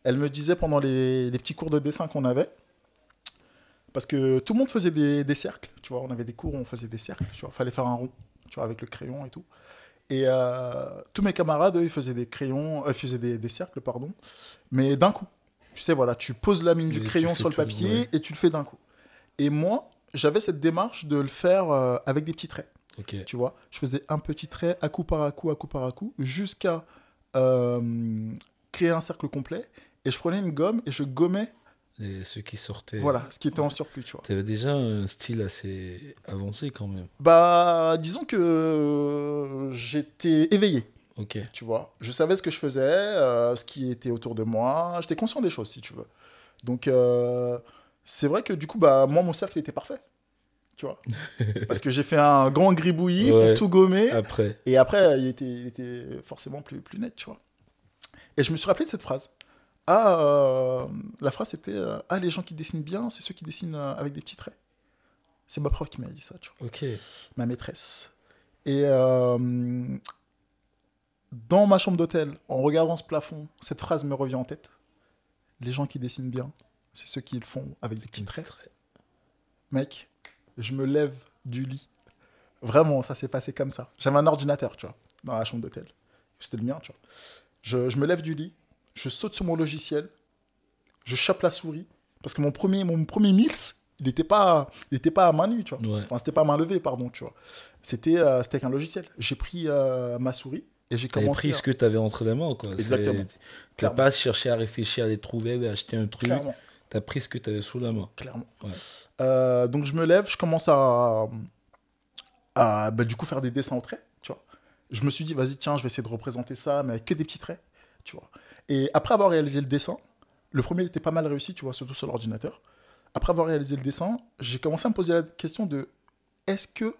Elle me disait pendant les, les petits cours de dessin qu'on avait, parce que tout le monde faisait des, des cercles, tu vois, on avait des cours où on faisait des cercles, tu vois, fallait faire un rond, tu vois, avec le crayon et tout. Et euh, tous mes camarades, eux, ils faisaient des crayons, euh, ils faisaient des, des cercles, pardon, mais d'un coup. Tu sais, voilà, tu poses la mine Et du crayon sur le papier ouais. et tu le fais d'un coup. Et moi, j'avais cette démarche de le faire euh, avec des petits traits. Tu vois, je faisais un petit trait à coup par à coup, à coup par à coup, jusqu'à créer un cercle complet. Et je prenais une gomme et je gommais les, ceux qui sortaient. Voilà, ce qui était en surplus, tu vois. Tu avais déjà un style assez avancé quand même. Bah, disons que euh, j'étais éveillé, Ok. tu vois. Je savais ce que je faisais, euh, ce qui était autour de moi. J'étais conscient des choses, si tu veux. Donc, euh, c'est vrai que du coup, bah, moi, mon cercle était parfait. Tu vois. [laughs] Parce que j'ai fait un grand gribouillis Ouais. pour tout gommer. Après. Et après, il était, il était forcément plus, plus net, tu vois. Et je me suis rappelé de cette phrase. Ah, euh, la phrase c'était euh, Ah, les gens qui dessinent bien, c'est ceux qui dessinent euh, avec des petits traits. C'est ma prof qui m'a dit ça, tu vois, Ok. ma maîtresse. Et dans ma chambre d'hôtel, en regardant ce plafond, cette phrase me revient en tête. Les gens qui dessinent bien, c'est ceux qui le font avec des petits traits. Mec, je me lève du lit. Vraiment, ça s'est passé comme ça. J'avais un ordinateur, tu vois, dans la chambre d'hôtel. C'était le mien, tu vois. Je, je me lève du lit, je saute sur mon logiciel, je chope la souris. Parce que mon premier, mon premier Mills, il n'était pas, il était pas à main nue, tu vois. Ouais. Enfin, c'était pas à main levée, pardon, tu vois. C'était euh, c'était avec un logiciel. J'ai pris euh, ma souris et j'ai commencé. pris à- ce que tu avais entre les mains, quoi. Exactement. T'as Clairement. pas cherché à réfléchir, à les trouver, à acheter un truc. Clairement. T'as pris ce que tu avais sous la main. clairement. Ouais. Euh, donc je me lève, je commence à, à bah, du coup faire des dessins au trait, tu vois. Je me suis dit, vas-y, tiens, je vais essayer de représenter ça, mais avec que des petits traits, tu vois. Et après avoir réalisé le dessin, le premier était pas mal réussi, tu vois, surtout sur l'ordinateur. Après avoir réalisé le dessin, j'ai commencé à me poser la question de est-ce que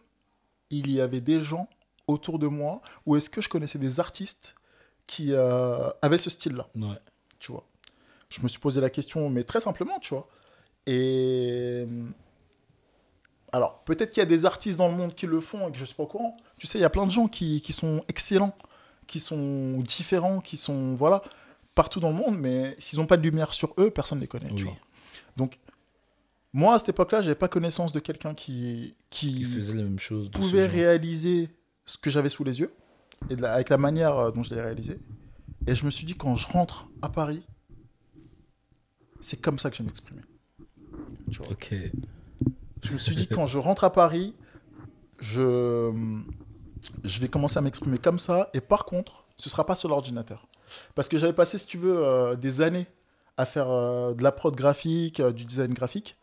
il y avait des gens autour de moi ou est-ce que je connaissais des artistes qui euh, avaient ce style-là? Ouais. tu vois. Je me suis posé la question, mais très simplement, tu vois. Et. Alors, peut-être qu'il y a des artistes dans le monde qui le font et que je suis pas au courant. Tu sais, il y a plein de gens qui, qui sont excellents, qui sont différents, qui sont. Voilà, partout dans le monde, mais s'ils n'ont pas de lumière sur eux, personne ne les connaît, tu Oui. vois. Donc, moi, à cette époque-là, j'avais pas connaissance de quelqu'un qui, qui, Qui faisait la même chose. de ce pouvait réaliser ce que j'avais sous les yeux, et la- avec la manière euh, dont je l'ai réalisé. Et je me suis dit, quand je rentre à Paris, c'est comme ça que je vais m'exprimer. Tu vois. Ok. Je me suis dit, [laughs] quand je rentre à Paris, je, je vais commencer à m'exprimer comme ça. Et par contre, ce sera pas sur l'ordinateur. Parce que j'avais passé, si tu veux, euh, des années à faire euh, de la prod graphique, euh, du design graphique.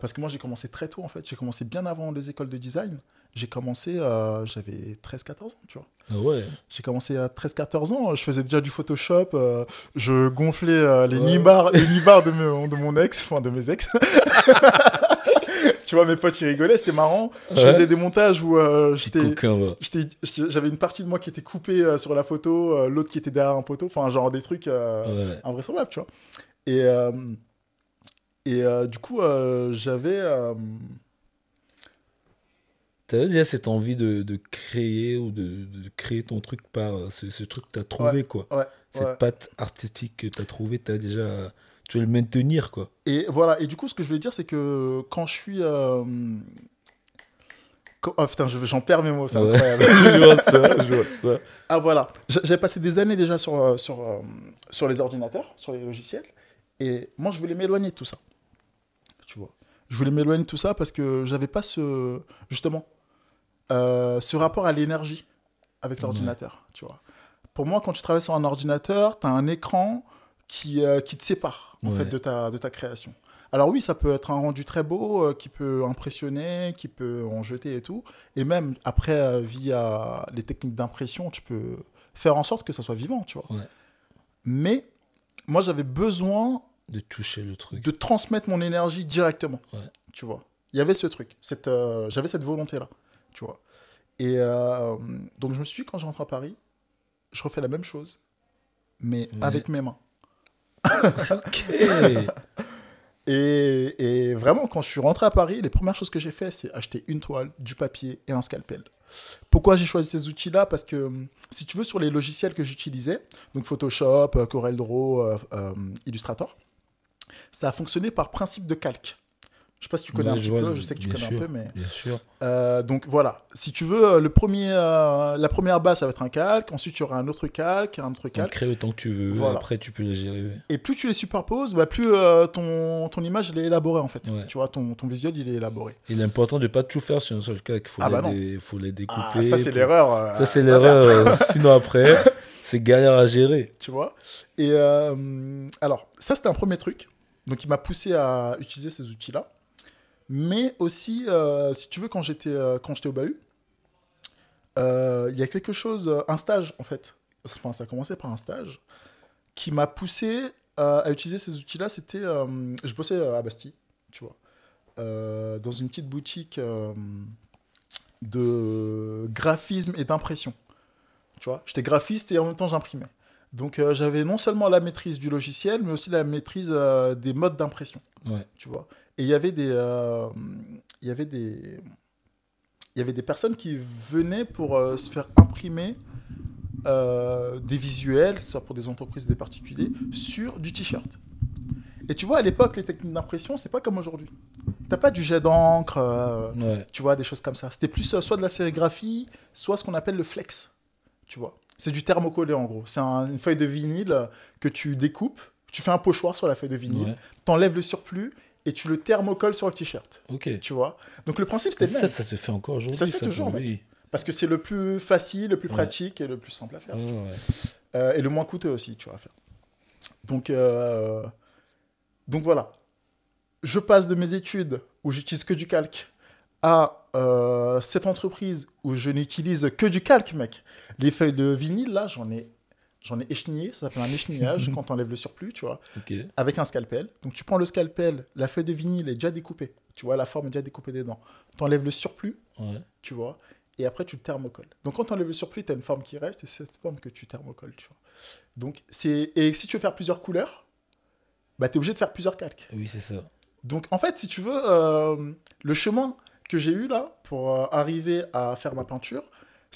Parce que moi, j'ai commencé très tôt, en fait. J'ai commencé bien avant les écoles de design. J'ai commencé, j'avais 13-14 ans, tu vois. Ah ouais. J'ai commencé à 13-14 ans, je faisais déjà du Photoshop, je gonflais les Ouais. nibards, les nibards de, mon- de mon ex, enfin de mes ex. [laughs] [laughs] tu vois, mes potes, ils rigolaient, c'était marrant. Je faisais des montages où euh, j'avais une partie de moi qui était coupée euh, sur la photo, euh, l'autre qui était derrière un poteau, enfin genre des trucs euh, Ouais. invraisemblables, tu vois. Et, et du coup, j'avais... T'avais déjà cette envie de, de créer ou de, de créer ton truc par ce, ce truc que t'as trouvé, quoi. ouais, Cette ouais. patte artistique que t'as trouvé, t'as déjà. Tu veux le maintenir, quoi. Et voilà, et du coup, ce que je voulais dire, c'est que quand je suis. euh, Oh putain, je- j'en perds mes mots, c'est Ouais. incroyable. [laughs] je vois ça, je vois ça. ah voilà, J'a- j'avais passé des années déjà sur, euh, sur, euh, sur les ordinateurs, sur les logiciels, et moi, je voulais m'éloigner de tout ça. Tu vois. Je voulais m'éloigner de tout ça parce que j'avais pas ce. Justement, euh, ce rapport à l'énergie avec Ouais. l'ordinateur, tu vois. Pour moi, quand tu travailles sur un ordinateur, tu as un écran qui, euh, qui te sépare en Ouais. fait, de, ta, de ta création. Alors oui, ça peut être un rendu très beau, euh, qui peut impressionner, qui peut en jeter et tout. Et même après, euh, via les techniques d'impression, tu peux faire en sorte que ça soit vivant, tu vois. Ouais. Mais moi, j'avais besoin De toucher le truc. de transmettre mon énergie directement. Ouais. Tu vois. Il y avait ce truc. Cette, euh, J'avais cette volonté-là. Tu vois. Et donc, je me suis dit, quand je rentre à Paris, je refais la même chose, mais Mais- avec mes mains. Ok. [laughs] Et, vraiment, quand je suis rentré à Paris, les premières choses que j'ai fait, c'est acheter une toile, du papier et un scalpel. Pourquoi j'ai choisi ces outils-là? Parce que, hum, si tu veux, sur les logiciels que j'utilisais, donc Photoshop, euh, CorelDRAW, euh, euh, Illustrator, ça a fonctionné par principe de calque. Je sais pas si tu connais Ouais, un petit vois, peu, je sais que tu connais sûr. un peu, mais... Bien sûr. Euh, donc voilà, si tu veux, euh, le premier, euh, la première base, ça va être un calque, ensuite tu auras un autre calque, un autre Tu calque, crée autant que tu veux. Voilà. Après, tu peux les gérer. et plus tu les superposes, bah, plus euh, ton, ton image elle est élaborée en fait. Ouais. Tu vois, ton, ton visuel il est élaboré. Il est important de pas tout faire sur un seul cas. Il faut, Ah les, bah faut les découper. Ah, ça c'est l'erreur. Ça, c'est [laughs] l'erreur. Sinon, après, [laughs] c'est galère à gérer. Tu vois. Et alors, ça c'était un premier truc. Donc, il m'a poussé à utiliser ces outils-là. Mais aussi, euh, si tu veux, quand j'étais euh, quand j'étais au Bahut, euh, il y a quelque chose, un stage en fait. Enfin, ça a commencé par un stage qui m'a poussé à utiliser ces outils-là. C'était, je bossais à Bastille, tu vois, dans une petite boutique de graphisme et d'impression. Tu vois, j'étais graphiste et en même temps j'imprimais. Donc euh, j'avais non seulement la maîtrise du logiciel, mais aussi la maîtrise euh, des modes d'impression Ouais. tu vois. Et il y avait des, euh, il y avait des, il y avait des personnes qui venaient pour euh, se faire imprimer euh, des visuels, soit pour des entreprises des particuliers, sur du t-shirt. Et tu vois, à l'époque, les techniques d'impression, c'est pas comme aujourd'hui. T'as pas du jet d'encre, euh, Ouais. tu vois, des choses comme ça. C'était plus euh, soit de la sérigraphie, soit ce qu'on appelle le flex, tu vois. C'est du thermocollé en gros. C'est un- une feuille de vinyle que tu découpes, tu fais un pochoir sur la feuille de vinyle, Ouais. t'enlèves le surplus et tu le thermocolles sur le t-shirt, Ok. tu vois? Donc le principe c'était le Ça, même, ça se fait encore aujourd'hui. Ça se fait toujours, oui. parce que c'est le plus facile, le plus Ouais. pratique et le plus simple à faire. Ouais, ouais. Euh, et le moins coûteux aussi, tu vois, à faire. Donc, euh, donc voilà. Je passe de mes études où j'utilise que du calque à euh, cette entreprise où je n'utilise que du calque, mec. Les feuilles de vinyle, là, j'en ai, j'en ai échenillé, ça s'appelle un échenillage [laughs] quand on enlève le surplus, tu vois, avec un scalpel. Donc tu prends le scalpel, la feuille de vinyle est déjà découpée, tu vois, la forme est déjà découpée dedans. Tu enlèves le surplus, Ouais. tu vois, et après tu le thermocolles. Donc quand tu enlèves le surplus, tu as une forme qui reste et c'est cette forme que tu thermocolles, tu vois. Donc c'est et si tu veux faire plusieurs couleurs, bah tu es obligé de faire plusieurs calques. Oui, c'est ça. Donc en fait, si tu veux euh, le chemin que j'ai eu là pour euh, arriver à faire ma peinture,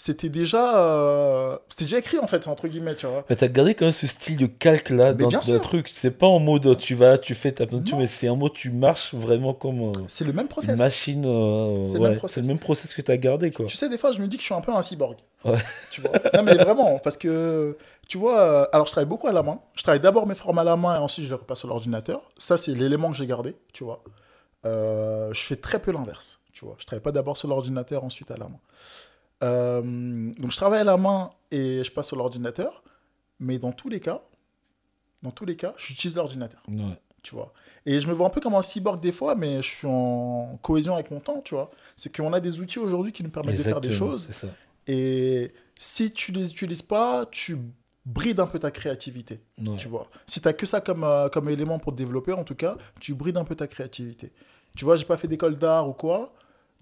c'était déjà euh, c'était déjà écrit en fait entre guillemets, tu vois. Mais t'as gardé quand même ce style de calque là Mais dans le truc. C'est pas en mode tu vas, tu fais ta peinture, mais c'est en mode tu marches vraiment comme euh, C'est le même une process. machine. euh, C'est le ouais, même process. c'est le même process que t'as gardé quoi. Tu sais, des fois, je me dis que je suis un peu un cyborg. Ouais. Tu vois Non, mais vraiment, parce que, tu vois, alors je travaille beaucoup à la main. Je travaille d'abord mes formes à la main et ensuite je les repasse sur l'ordinateur. Ça, c'est l'élément que j'ai gardé, tu vois. Je fais très peu l'inverse, tu vois. Je travaille pas d'abord sur l'ordinateur, ensuite à la main. Euh, donc, je travaille à la main et je passe sur l'ordinateur. Mais dans tous les cas, dans tous les cas, j'utilise l'ordinateur Ouais. tu vois. Et je me vois un peu comme un cyborg des fois, mais je suis en cohésion avec mon temps, tu vois. C'est qu'on a des outils aujourd'hui qui nous permettent de faire des choses. Ça. Et si tu les utilises pas, tu brides un peu ta créativité, Ouais. tu vois. Si tu que ça comme, euh, comme élément pour te développer, en tout cas, tu brides un peu ta créativité. Tu vois, j'ai pas fait d'école d'art ou quoi.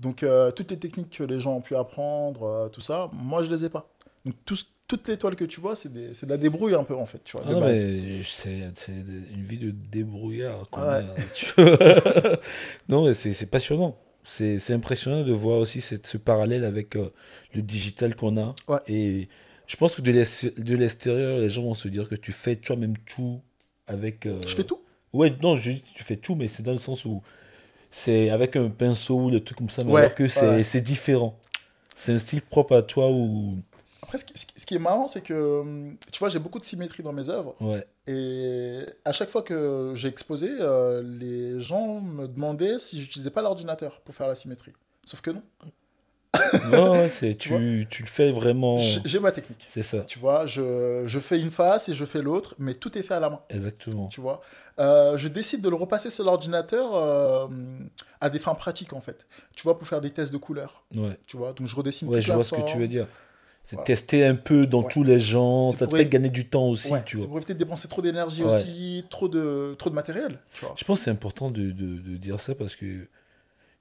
Donc, euh, toutes les techniques que les gens ont pu apprendre, euh, tout ça, moi, je les ai pas. Donc, tout ce- toutes les toiles que tu vois, c'est de la débrouille un peu, en fait, tu vois, Ah c'est une vie de débrouillard. Ouais. tu vois. [laughs] non, mais c'est passionnant. C'est impressionnant de voir aussi cette, ce parallèle avec euh, le digital qu'on a. Ouais. Et je pense que de l'ex- de l'extérieur, les gens vont se dire que tu fais toi-même tout avec. Je fais tout. Ouais, non, je dis tu fais tout, mais c'est dans le sens où c'est avec un pinceau ou des trucs comme ça, mais Ouais, alors que c'est ouais. c'est différent. C'est un style propre à toi ou. Après, ce qui, ce est marrant, c'est que, hum, tu vois, j'ai beaucoup de symétrie dans mes œuvres. Ouais, Et à chaque fois que j'ai exposé, euh, les gens me demandaient si j'utilisais pas l'ordinateur pour faire la symétrie. Sauf que non. Ouais, c'est Tu tu, tu le fais vraiment. J'ai ma technique. C'est ça, Tu vois, je, je fais une face et je fais l'autre, mais tout est fait à la main. exactement. Tu vois, Euh, je décide de le repasser sur l'ordinateur euh, à des fins pratiques en fait. Tu vois, pour faire des tests de couleurs. Ouais. Tu vois, donc je redessine Ouais, je vois ce que tu veux dire. C'est Voilà. tester un peu dans Ouais. tous les C'est ça te fait gagner du temps aussi, Ouais, tu c'est vois. pour éviter de dépenser trop d'énergie Ouais. aussi, trop de, trop de matériel. Tu vois. Je pense que c'est important de, de, de dire ça parce que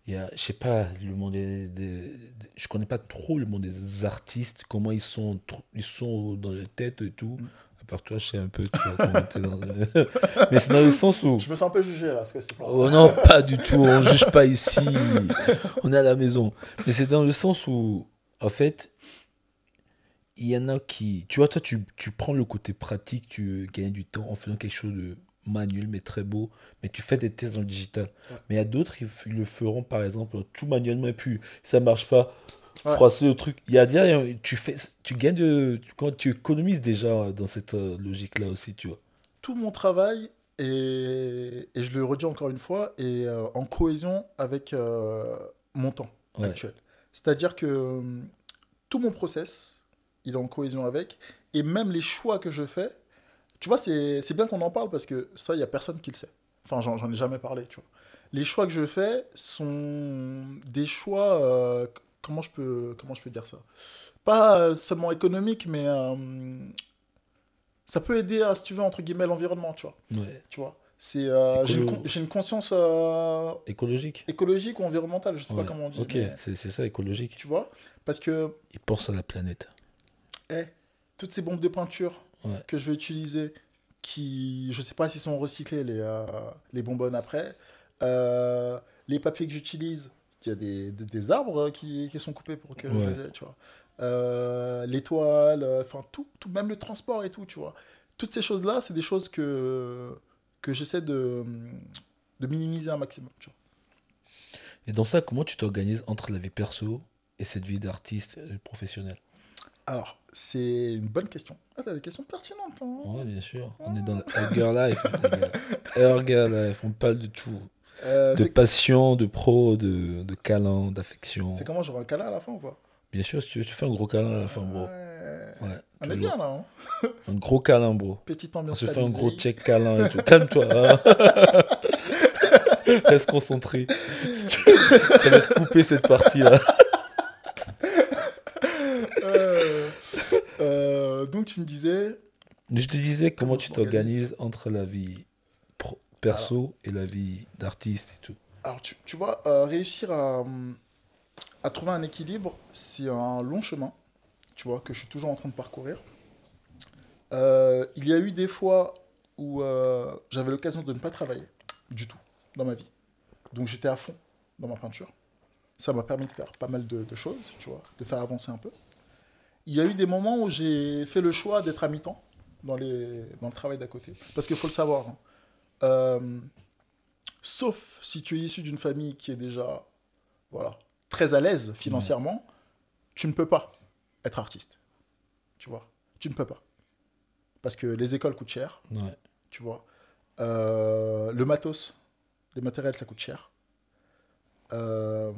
il y a, je sais pas, le monde des, des- des- je connais pas trop le monde des artistes, comment ils sont, ils sont dans la tête et tout. Mm. À part toi, je sais un peu, tu vois, dans le- [laughs] mais c'est dans le sens où, Je me sens un peu jugé là. Parce que c'est pas... oh non, pas du tout, on juge pas ici, on est à la maison. Mais c'est dans le sens où, en fait, il y en a qui, tu vois, toi, tu, tu prends le côté pratique, tu gagnes du temps en faisant quelque chose de manuel mais très beau, mais tu fais des tests dans le digital. Ouais. Mais il y a d'autres, ils le feront par exemple tout manuellement et puis ça marche pas, Ouais. froisser le truc. Il y a déjà, tu fais, tu gagnes de, tu, quand tu économises déjà dans cette euh, logique-là aussi, tu vois. tout mon travail, et, et je le redis encore une fois, est euh, en cohésion avec euh, mon temps Ouais. actuel. C'est-à-dire que hum, tout mon process, il est en cohésion avec, et même les choix que je fais, tu vois, c'est bien qu'on en parle parce que ça, il n'y a personne qui le sait. Enfin, j'en ai jamais parlé, tu vois. Les choix que je fais sont des choix. euh, comment, je peux, comment je peux dire ça? Pas euh, seulement économiques, mais. euh, ça peut aider, à, si tu veux, entre guillemets, l'environnement, tu vois. Ouais. Tu vois c'est, euh, j'ai, une, con- conscience euh, Écologique. écologique ou environnementale, je sais Ouais. pas comment on dit. Ok, c'est ça, écologique. tu vois Parce que Il pense à la planète. eh, toutes ces bombes de peinture Ouais. que je vais utiliser, qui, je sais pas s'ils sont recyclés, les, euh, les bonbonnes après, euh, les papiers que j'utilise, il y a des, des, des arbres qui, qui sont coupés pour que je les ai, tu vois. Euh, les toiles, euh, enfin tout, tout, même le transport et tout, tu vois. Toutes ces choses-là, c'est des choses que, que j'essaie de, de minimiser un maximum, tu vois. Et dans ça, comment tu t'organises entre la vie perso et cette vie d'artiste euh, professionnel Alors, c'est une bonne question. Ah, t'as des questions pertinentes, hein Ouais, bien sûr. On est dans la [laughs] Hugger Life. Hugger Life, on parle de tout. Euh, De passion, de pro, de, de câlin, d'affection. C'est comment j'aurai un câlin à la fin ou pas? Bien sûr, si tu veux, tu fais un gros câlin à la fin, bro. Ouais. Ouais, On est bien là, hein [laughs] Un gros câlin, bro. Petite On ambiance se fait un gros check câlin et tout. Calme-toi. hein. [laughs] Reste concentré. Ça va te couper cette partie-là. Euh, [laughs] euh, donc tu me disais, Je te disais comment tu t'organises entre la vie pro- perso et la vie d'artiste et tout. alors tu, tu vois, euh, réussir à, à trouver un équilibre, c'est un long chemin, tu vois, que je suis toujours en train de parcourir. Euh, il y a eu des fois où j'avais l'occasion de ne pas travailler du tout dans ma vie. Donc j'étais à fond dans ma peinture. Ça m'a permis de faire pas mal de, de choses, tu vois, de faire avancer un peu. Il y a eu des moments où j'ai fait le choix d'être à mi-temps dans, les, dans le travail d'à côté. Parce qu'il faut le savoir. hein. Euh, sauf si tu es issu d'une famille qui est déjà voilà, très à l'aise financièrement, tu ne peux pas être artiste. Tu vois? Tu ne peux pas. Parce que les écoles coûtent cher, Ouais. tu vois? Euh, le matos, les matériels, ça coûte cher. Euh,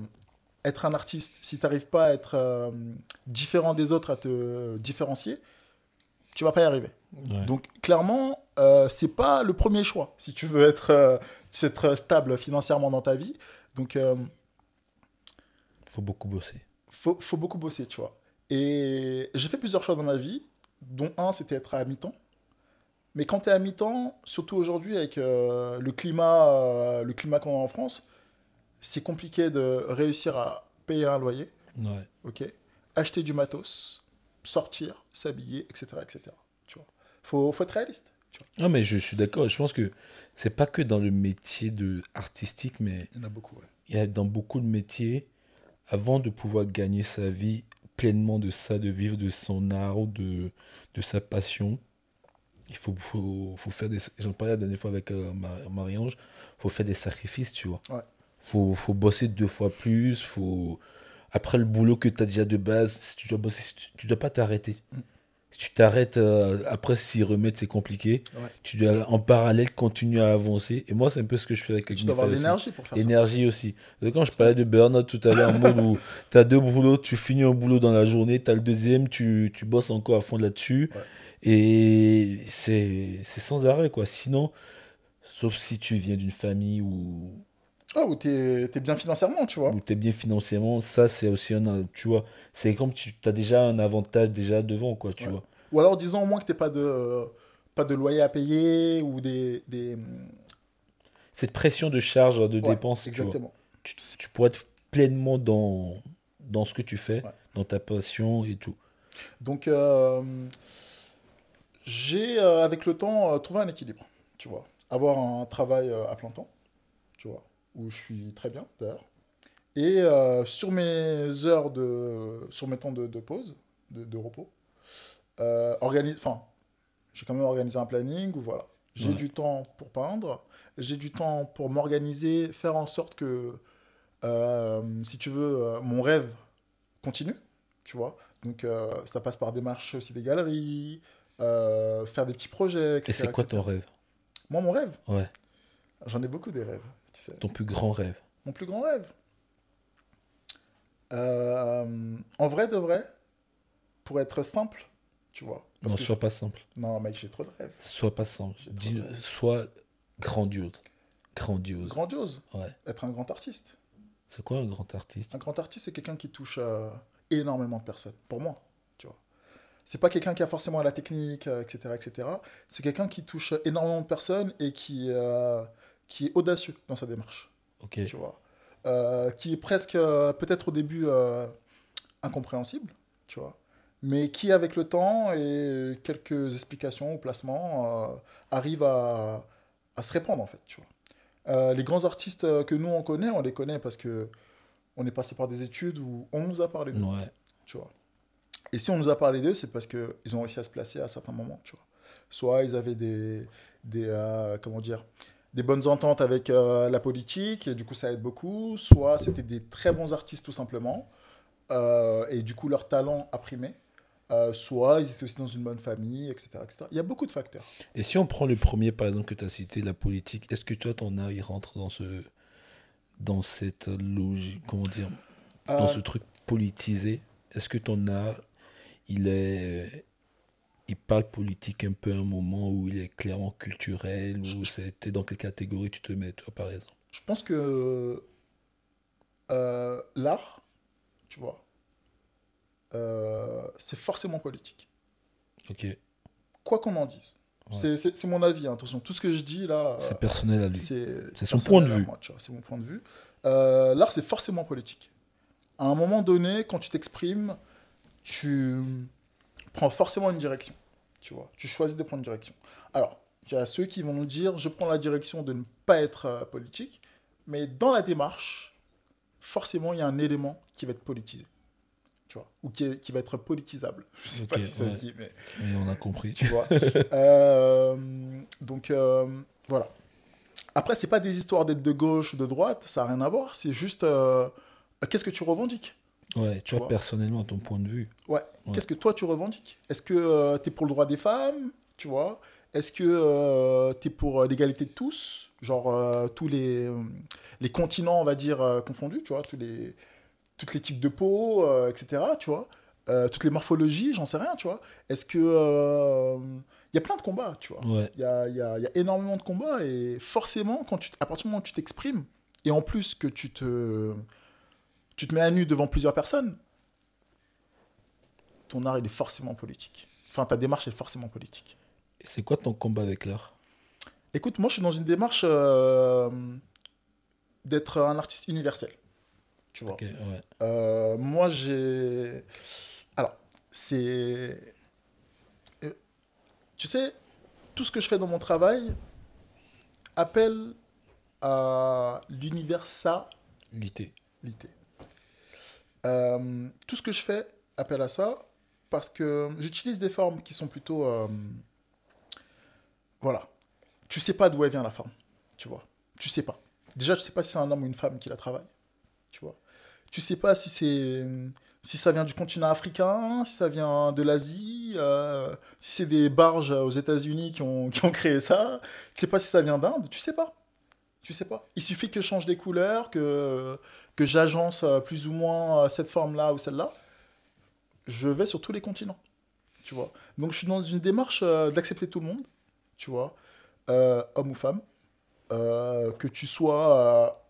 être un artiste, si tu n'arrives pas à être euh, différent des autres, à te différencier, tu vas pas y arriver. Ouais. Donc clairement, euh, c'est pas le premier choix si tu veux être, euh, être stable financièrement dans ta vie. Donc euh, Faut beaucoup bosser. faut, faut beaucoup bosser, tu vois. Et j'ai fait plusieurs choix dans ma vie, dont un, c'était être à mi-temps. Mais quand tu es à mi-temps, surtout aujourd'hui avec le climat, le climat qu'on a en France, c'est compliqué de réussir à payer un loyer, Ouais. ok, acheter du matos, sortir, s'habiller, etc., etc. Tu vois. Faut, faut être réaliste. Tu vois. Non, mais je suis d'accord. Je pense que c'est pas que dans le métier de artistique, mais Il y en a beaucoup. Ouais. il y a dans beaucoup de métiers, avant de pouvoir gagner sa vie pleinement de ça, de vivre de son art ou de, de sa passion, il faut, faut, faut faire des... J'en parlais la dernière fois avec euh, Mar- Marie-Ange, faut faire des sacrifices, tu vois. Ouais. Faut, faut bosser deux fois plus, faut... Après le boulot que tu as déjà de base, si tu dois bosser, si tu, tu dois pas t'arrêter. Mm. Si tu t'arrêtes, euh, après s'y remettre, c'est compliqué. Ouais. Tu dois en parallèle continuer à avancer. Et moi, c'est un peu ce que je fais avec Tu dois avoir l'énergie pour faire ça. Énergie aussi. Et Quand je parlais de burn-out tout à l'heure, en mode où tu as deux boulots, tu finis un boulot dans la journée, tu as le deuxième, tu, tu bosses encore à fond là-dessus. Ouais. Et c'est c'est sans arrêt, quoi. Sinon, sauf si tu viens d'une famille où, Ah, ou t'es es bien financièrement, tu vois. où tu es bien financièrement, ça, c'est aussi un. Tu vois, c'est comme tu as déjà un avantage déjà devant, quoi, tu Ouais. vois. Ou alors disons au moins que t'es pas de pas de loyer à payer ou des, des... Cette pression de charge, de Ouais, dépenses, tu vois. exactement. Tu, tu pourrais être pleinement dans, dans ce que tu fais, Ouais. dans ta passion et tout. Donc euh, j'ai euh, avec le temps euh, trouvé un équilibre, tu vois. Avoir un travail à plein temps, où je suis très bien d'ailleurs. Et euh, sur mes heures de sur mes temps de, de pause, de, de repos, euh, organise, enfin, j'ai quand même organisé un planning où voilà, j'ai Ouais. du temps pour peindre, j'ai du temps pour m'organiser, faire en sorte que, euh, si tu veux, euh, mon rêve continue, tu vois. Donc ça passe par des marches aussi des galeries, faire des petits projets, etc. Et c'est quoi etc. ton rêve? Moi, mon rêve? Ouais, J'en ai beaucoup des rêves, tu sais. ton plus grand rêve. Mon plus grand rêve Euh, En vrai de vrai, pour être simple, tu vois. Parce Non, que- sois pas simple. Non, mec, j'ai trop de rêves. Sois pas simple. Dis- sois grandiose. Grandiose. Grandiose. Ouais. Être un grand artiste. C'est quoi un grand artiste? Un grand artiste, c'est quelqu'un qui touche euh, énormément de personnes. Pour moi, tu vois. C'est pas quelqu'un qui a forcément la technique, euh, etc., etc. C'est quelqu'un qui touche énormément de personnes et qui, euh, qui est audacieux dans sa démarche. Ok. tu vois. Euh, qui est presque, euh, peut-être au début, euh, incompréhensible, tu vois. Mais qui, avec le temps et quelques explications ou placements, arrive à, à se répandre, en fait, tu vois. Les grands artistes que nous, on connaît, on les connaît parce que on est passé par des études où on nous a parlé d'eux, Ouais. tu vois. Et si on nous a parlé d'eux, c'est parce qu'ils ont réussi à se placer à certains moments, tu vois. Soit ils avaient des, des comment dire, des bonnes ententes avec euh, la politique, et du coup ça aide beaucoup. Soit c'était des très bons artistes tout simplement, euh, et du coup leur talent a primé. Euh, soit ils étaient aussi dans une bonne famille, etc., etc. Il y a beaucoup de facteurs. Et si on prend le premier, par exemple, que tu as cité, la politique, est-ce que toi, ton art, il rentre dans, ce, dans cette logique, comment dire, dans ce truc politisé? Est-ce que ton art, il est. Il parle politique un peu à un moment où il est clairement culturel, ou c'était dans quelle catégorie tu te mets, toi, par exemple? Je pense que euh, l'art, tu vois, euh, c'est forcément politique. Ok. Quoi qu'on en dise. Ouais. C'est- mon avis, hein, attention. Tout ce que je dis là, euh, C'est personnel à lui. c'est son point de vue. C'est mon point de vue. Euh, L'art, c'est forcément politique. À un moment donné, quand tu t'exprimes, tu prends forcément une direction. Tu vois, tu choisis de prendre une direction. Alors, il y a ceux qui vont nous dire, je prends la direction de ne pas être euh, politique, mais dans la démarche, forcément, il y a un élément qui va être politisé. Tu vois, ou qui, est- qui va être politisable. [laughs] Je sais pas si ça ouais. se dit, mais Mais on a compris. tu vois. Euh, donc euh, voilà. Après, c'est pas des histoires d'être de gauche ou de droite, ça n'a rien à voir. C'est juste euh, qu'est-ce que tu revendiques? Ouais, tu vois, vois. personnellement, ton point de vue. Ouais. Ouais. Qu'est-ce que toi tu revendiques? Est-ce que tu es pour le droit des femmes Tu vois? Est-ce que tu es pour euh, l'égalité de tous? Genre euh, tous les, euh, les continents, on va dire, euh, confondus, tu vois tous les, Toutes les types de peau, euh, etc. Tu vois? Euh, Toutes les morphologies, j'en sais rien, tu vois Est-ce que. Il y a plein de combats, tu vois? Ouais. Il y a, y a- y a énormément de combats et forcément, quand tu, à partir du moment où tu t'exprimes, et en plus que tu te, tu te mets à nu devant plusieurs personnes, ton art il est forcément politique. Enfin, ta démarche est forcément politique. Et c'est quoi ton combat avec l'art? Écoute, moi je suis dans une démarche euh, d'être un artiste universel. Tu vois. Ouais. Euh, moi, j'ai. Alors, c'est. euh, Tu sais, tout ce que je fais dans mon travail appelle à l'universalité. Lité. Euh, tout ce que je fais appelle à ça parce que j'utilise des formes qui sont plutôt. euh, Voilà. Tu sais pas d'où vient la forme. Tu vois. Tu sais pas. Déjà, tu sais pas si c'est un homme ou une femme qui la travaille. Tu vois. Tu sais pas si c'est. Si ça vient du continent africain, si ça vient de l'Asie, euh, si c'est des barges aux États-Unis qui ont, qui ont créé ça. Tu sais pas si ça vient d'Inde. Tu sais pas. Tu sais pas. Il suffit que je change des couleurs, que, que j'agence euh, plus ou moins euh, cette forme-là ou celle-là. Je vais sur tous les continents. Tu vois. Donc je suis dans une démarche euh, d'accepter tout le monde. Tu vois. Homme ou femme. Que tu sois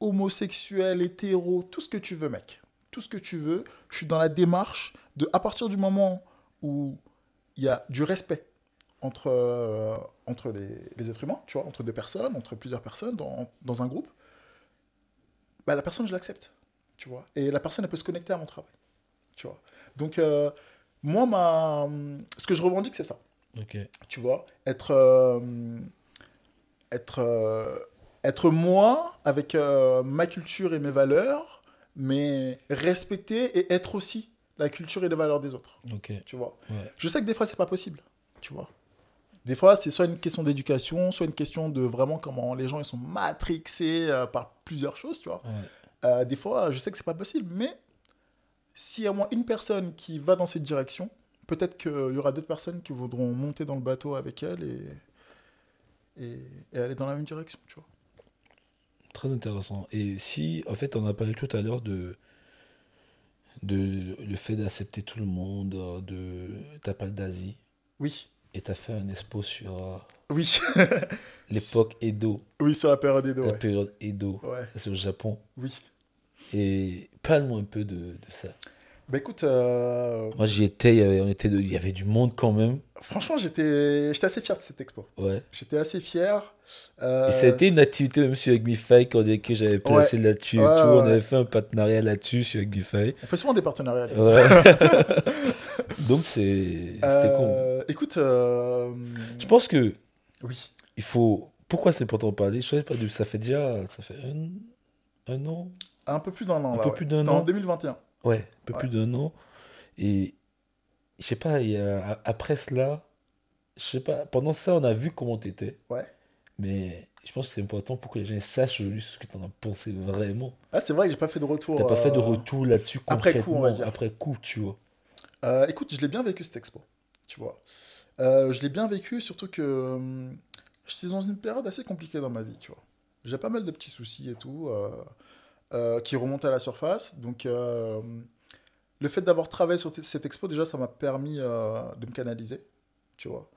homosexuel, hétéro, tout ce que tu veux, mec. Tout ce que tu veux. Je suis dans la démarche de, à partir du moment où il y a du respect entre, euh, entre les, les êtres humains, tu vois, entre deux personnes, entre plusieurs personnes dans, dans un groupe, bah, la personne, je l'accepte, tu vois. Et la personne, elle peut se connecter à mon travail, tu vois. Donc, euh, moi, ma, ce que je revendique, c'est ça, tu vois. Être, euh, être, être moi avec ma culture et mes valeurs, mais respecter et être aussi la culture et les valeurs des autres, tu vois. Ouais. Je sais que des fois, c'est pas possible, tu vois. Des fois, c'est soit une question d'éducation, soit une question de vraiment comment les gens ils sont matrixés euh, par plusieurs choses, tu vois. Ouais. Euh, des fois, je sais que c'est pas possible, mais s'il y a au moins une personne qui va dans cette direction, peut-être qu'il y aura d'autres personnes qui voudront monter dans le bateau avec elle et, et, et aller dans la même direction, tu vois. Très intéressant. Et si, en fait, on a parlé tout à l'heure de, de le fait d'accepter tout le monde, euh, de t'as parlé d'Asie Oui, et t'as fait un expo sur euh, Oui. [laughs] L'époque Edo. Oui, sur la période Edo. La ouais. période Edo. Ouais. C'est au Japon. Oui. Et parle-moi un peu de, de ça. Bah écoute, euh, Moi, j'y étais, il y avait, on était de- il y avait du monde quand même. franchement, j'étais j'étais assez fier de cette expo. Ouais. J'étais assez fier. euh, Et ça a été une activité même sur Agmify quand que j'avais placé là-dessus et Ouais, tout. ouais, On avait fait un partenariat là-dessus sur Agmify. On fait souvent des partenariats. [laughs] Donc, c'est- c'était con. Euh, Écoute, Je pense que oui. il faut. Pourquoi c'est important de parler? Je sais pas, ça fait déjà. Ça fait un, un an Un peu plus d'un an. Un là, peu plus d'un C'était an. en 2021. Ouais, un peu Ouais. plus d'un an. Et je sais pas, il y a, après cela, je sais pas, pendant ça, on a vu comment t'étais. Ouais. Mais je pense que c'est important pour que les gens sachent ce que t'en as pensé vraiment. Ah, c'est vrai que j'ai pas fait de retour. T'as pas fait de euh, retour là-dessus après coup, concrètement, on va dire. après coup, tu vois. Euh, écoute, je l'ai bien vécu cette expo, tu vois. Euh, je l'ai bien vécu, surtout que hum, j'étais dans une période assez compliquée dans ma vie, tu vois. J'ai pas mal de petits soucis et tout, euh, qui remontent à la surface. Donc, euh, le fait d'avoir travaillé sur cette expo, déjà, ça m'a permis euh, de me canaliser, tu vois.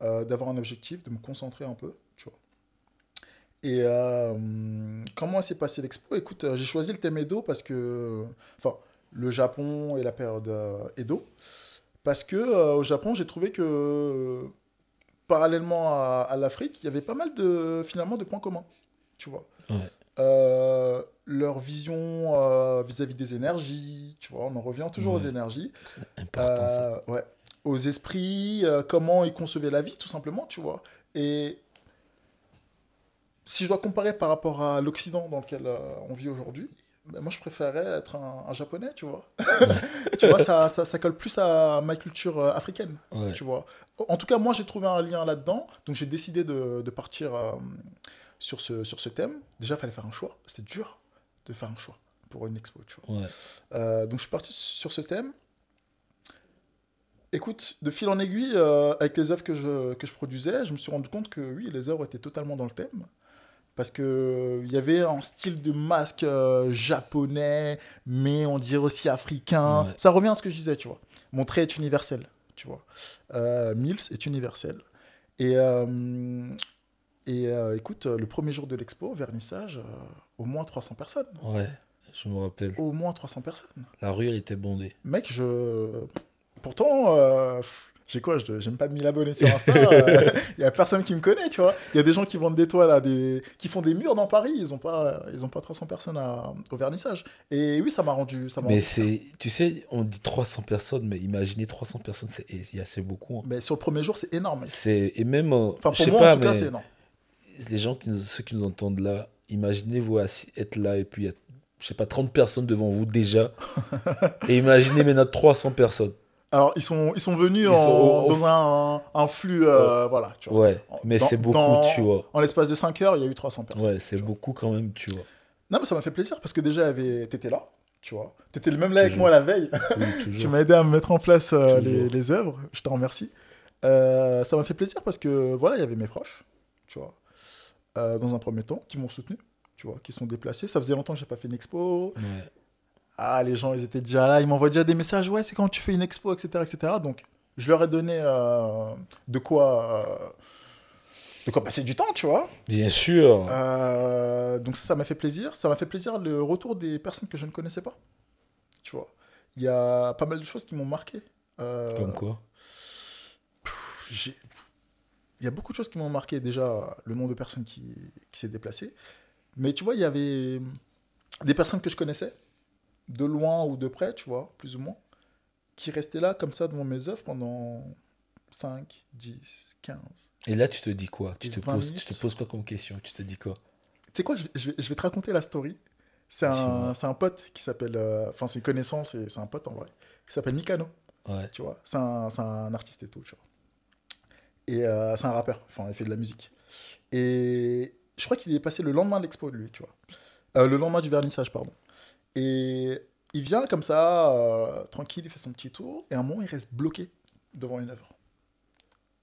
D'avoir un objectif, de me concentrer un peu, tu vois. Et comment s'est passée l'expo? Écoute, j'ai choisi le thème Edo parce que... Enfin, le Japon et la période Edo. Parce que au Japon, j'ai trouvé que parallèlement à, à l'Afrique, il y avait pas mal de finalement de points communs, tu vois. Ouais. Euh, leur vision euh, vis-à-vis des énergies, tu vois, on en revient toujours Ouais. aux énergies, C'est important ça. Euh, ouais, aux esprits, euh, comment ils concevaient la vie, tout simplement, tu vois. Et si je dois comparer par rapport à l'Occident dans lequel on vit aujourd'hui, ben, moi je préférerais être un, un japonais, tu vois. [laughs] tu vois, ça, ça, ça colle plus à ma culture africaine, Ouais. tu vois. En tout cas, moi j'ai trouvé un lien là-dedans, donc j'ai décidé de, de partir sur, ce, sur ce thème. Déjà, il fallait faire un choix, c'était dur de faire un choix pour une expo, tu vois. Ouais. Euh, donc je suis parti sur ce thème. Écoute, de fil en aiguille, euh, avec les œuvres que je, que je produisais, je me suis rendu compte que oui, les œuvres étaient totalement dans le thème. Parce qu'il y avait un style de masque euh, japonais, mais on dirait aussi africain. Ouais. Ça revient à ce que je disais, tu vois. Mon trait est universel, tu vois. Euh, Mills est universel. Et, euh, et euh, écoute, le premier jour de l'expo, vernissage, euh, au moins 300 personnes. Ouais, je me rappelle. Au moins 300 personnes. La rue, elle était bondée. Mec, je. Pourtant, euh, j'ai quoi je- J'ai même pas 1000 abonnés sur Insta. Il [laughs] y a personne qui me connaît, tu vois. Il y a des gens qui vendent des toiles, à des... qui font des murs dans Paris. Ils ont pas, ils ont pas 300 personnes à- au vernissage. Et oui, ça m'a rendu. Ça m'a Mais c'est, tu sais, on dit 300 personnes, mais imaginez 300 personnes, c'est, il y a- c'est beaucoup. hein. Mais sur le premier jour, c'est énorme. C'est, et même, euh, Enfin, pour moi, pas, en tout cas, mais c'est énorme. Les gens, qui nous- ceux qui nous entendent là, imaginez-vous être là et puis il y a, je sais pas, 30 personnes devant vous déjà. [laughs] et imaginez maintenant 300 personnes. Alors, ils sont, ils sont venus Ils en- sont au- au- dans un, un flux. euh, Voilà, tu vois. Ouais, mais c'est beaucoup, dans- tu vois. En l'espace de 5 heures, il y a eu 300 personnes. Ouais, c'est beaucoup quand même, tu vois. Non, mais ça m'a fait plaisir parce que déjà, t'étais là, tu vois. T'étais le même là avec moi la veille. Oui, [laughs] Tu m'as aidé à me mettre en place euh, les œuvres, je te remercie. Euh, ça m'a fait plaisir parce que voilà, il y avait mes proches, tu vois, euh, dans un premier temps, qui m'ont soutenu, tu vois, qui sont déplacés. Ça faisait longtemps que j'ai pas fait une expo. Ouais. Ah, les gens, ils étaient déjà là, ils m'envoient déjà des messages, ouais, c'est quand tu fais une expo, etc., etc. Donc, je leur ai donné euh, de quoi, euh, de quoi passer du temps, tu vois. Bien sûr. Donc ça m'a fait plaisir. Ça m'a fait plaisir le retour des personnes que je ne connaissais pas. Tu vois. Il y a pas mal de choses qui m'ont marqué. Comme quoi? Il y a beaucoup de choses qui m'ont marqué. Déjà, le nombre de personnes qui, qui s'est déplacé. Mais tu vois, il y avait des personnes que je connaissais, de loin ou de près, tu vois, plus ou moins, qui restaient là comme ça devant mes œuvres pendant 5, 10, 15. Et là, tu te dis quoi? Tu te, 20 poses, minutes. tu te poses quoi comme question? Tu te dis quoi? Tu sais quoi, je vais, je vais- je vais te raconter la story. C'est un, un pote qui s'appelle. euh, Enfin, c'est une connaissance et c'est un pote en vrai. Qui s'appelle Mikano, Ouais. tu vois. C'est un, c'est un artiste et tout, tu vois. Et euh, c'est un rappeur. Enfin, il fait de la musique. Et je crois qu'il est passé le lendemain de l'expo, lui, tu vois. Euh, le lendemain du vernissage, pardon. Et il vient comme ça, euh, tranquille, il fait son petit tour. Et à un moment, il reste bloqué devant une œuvre.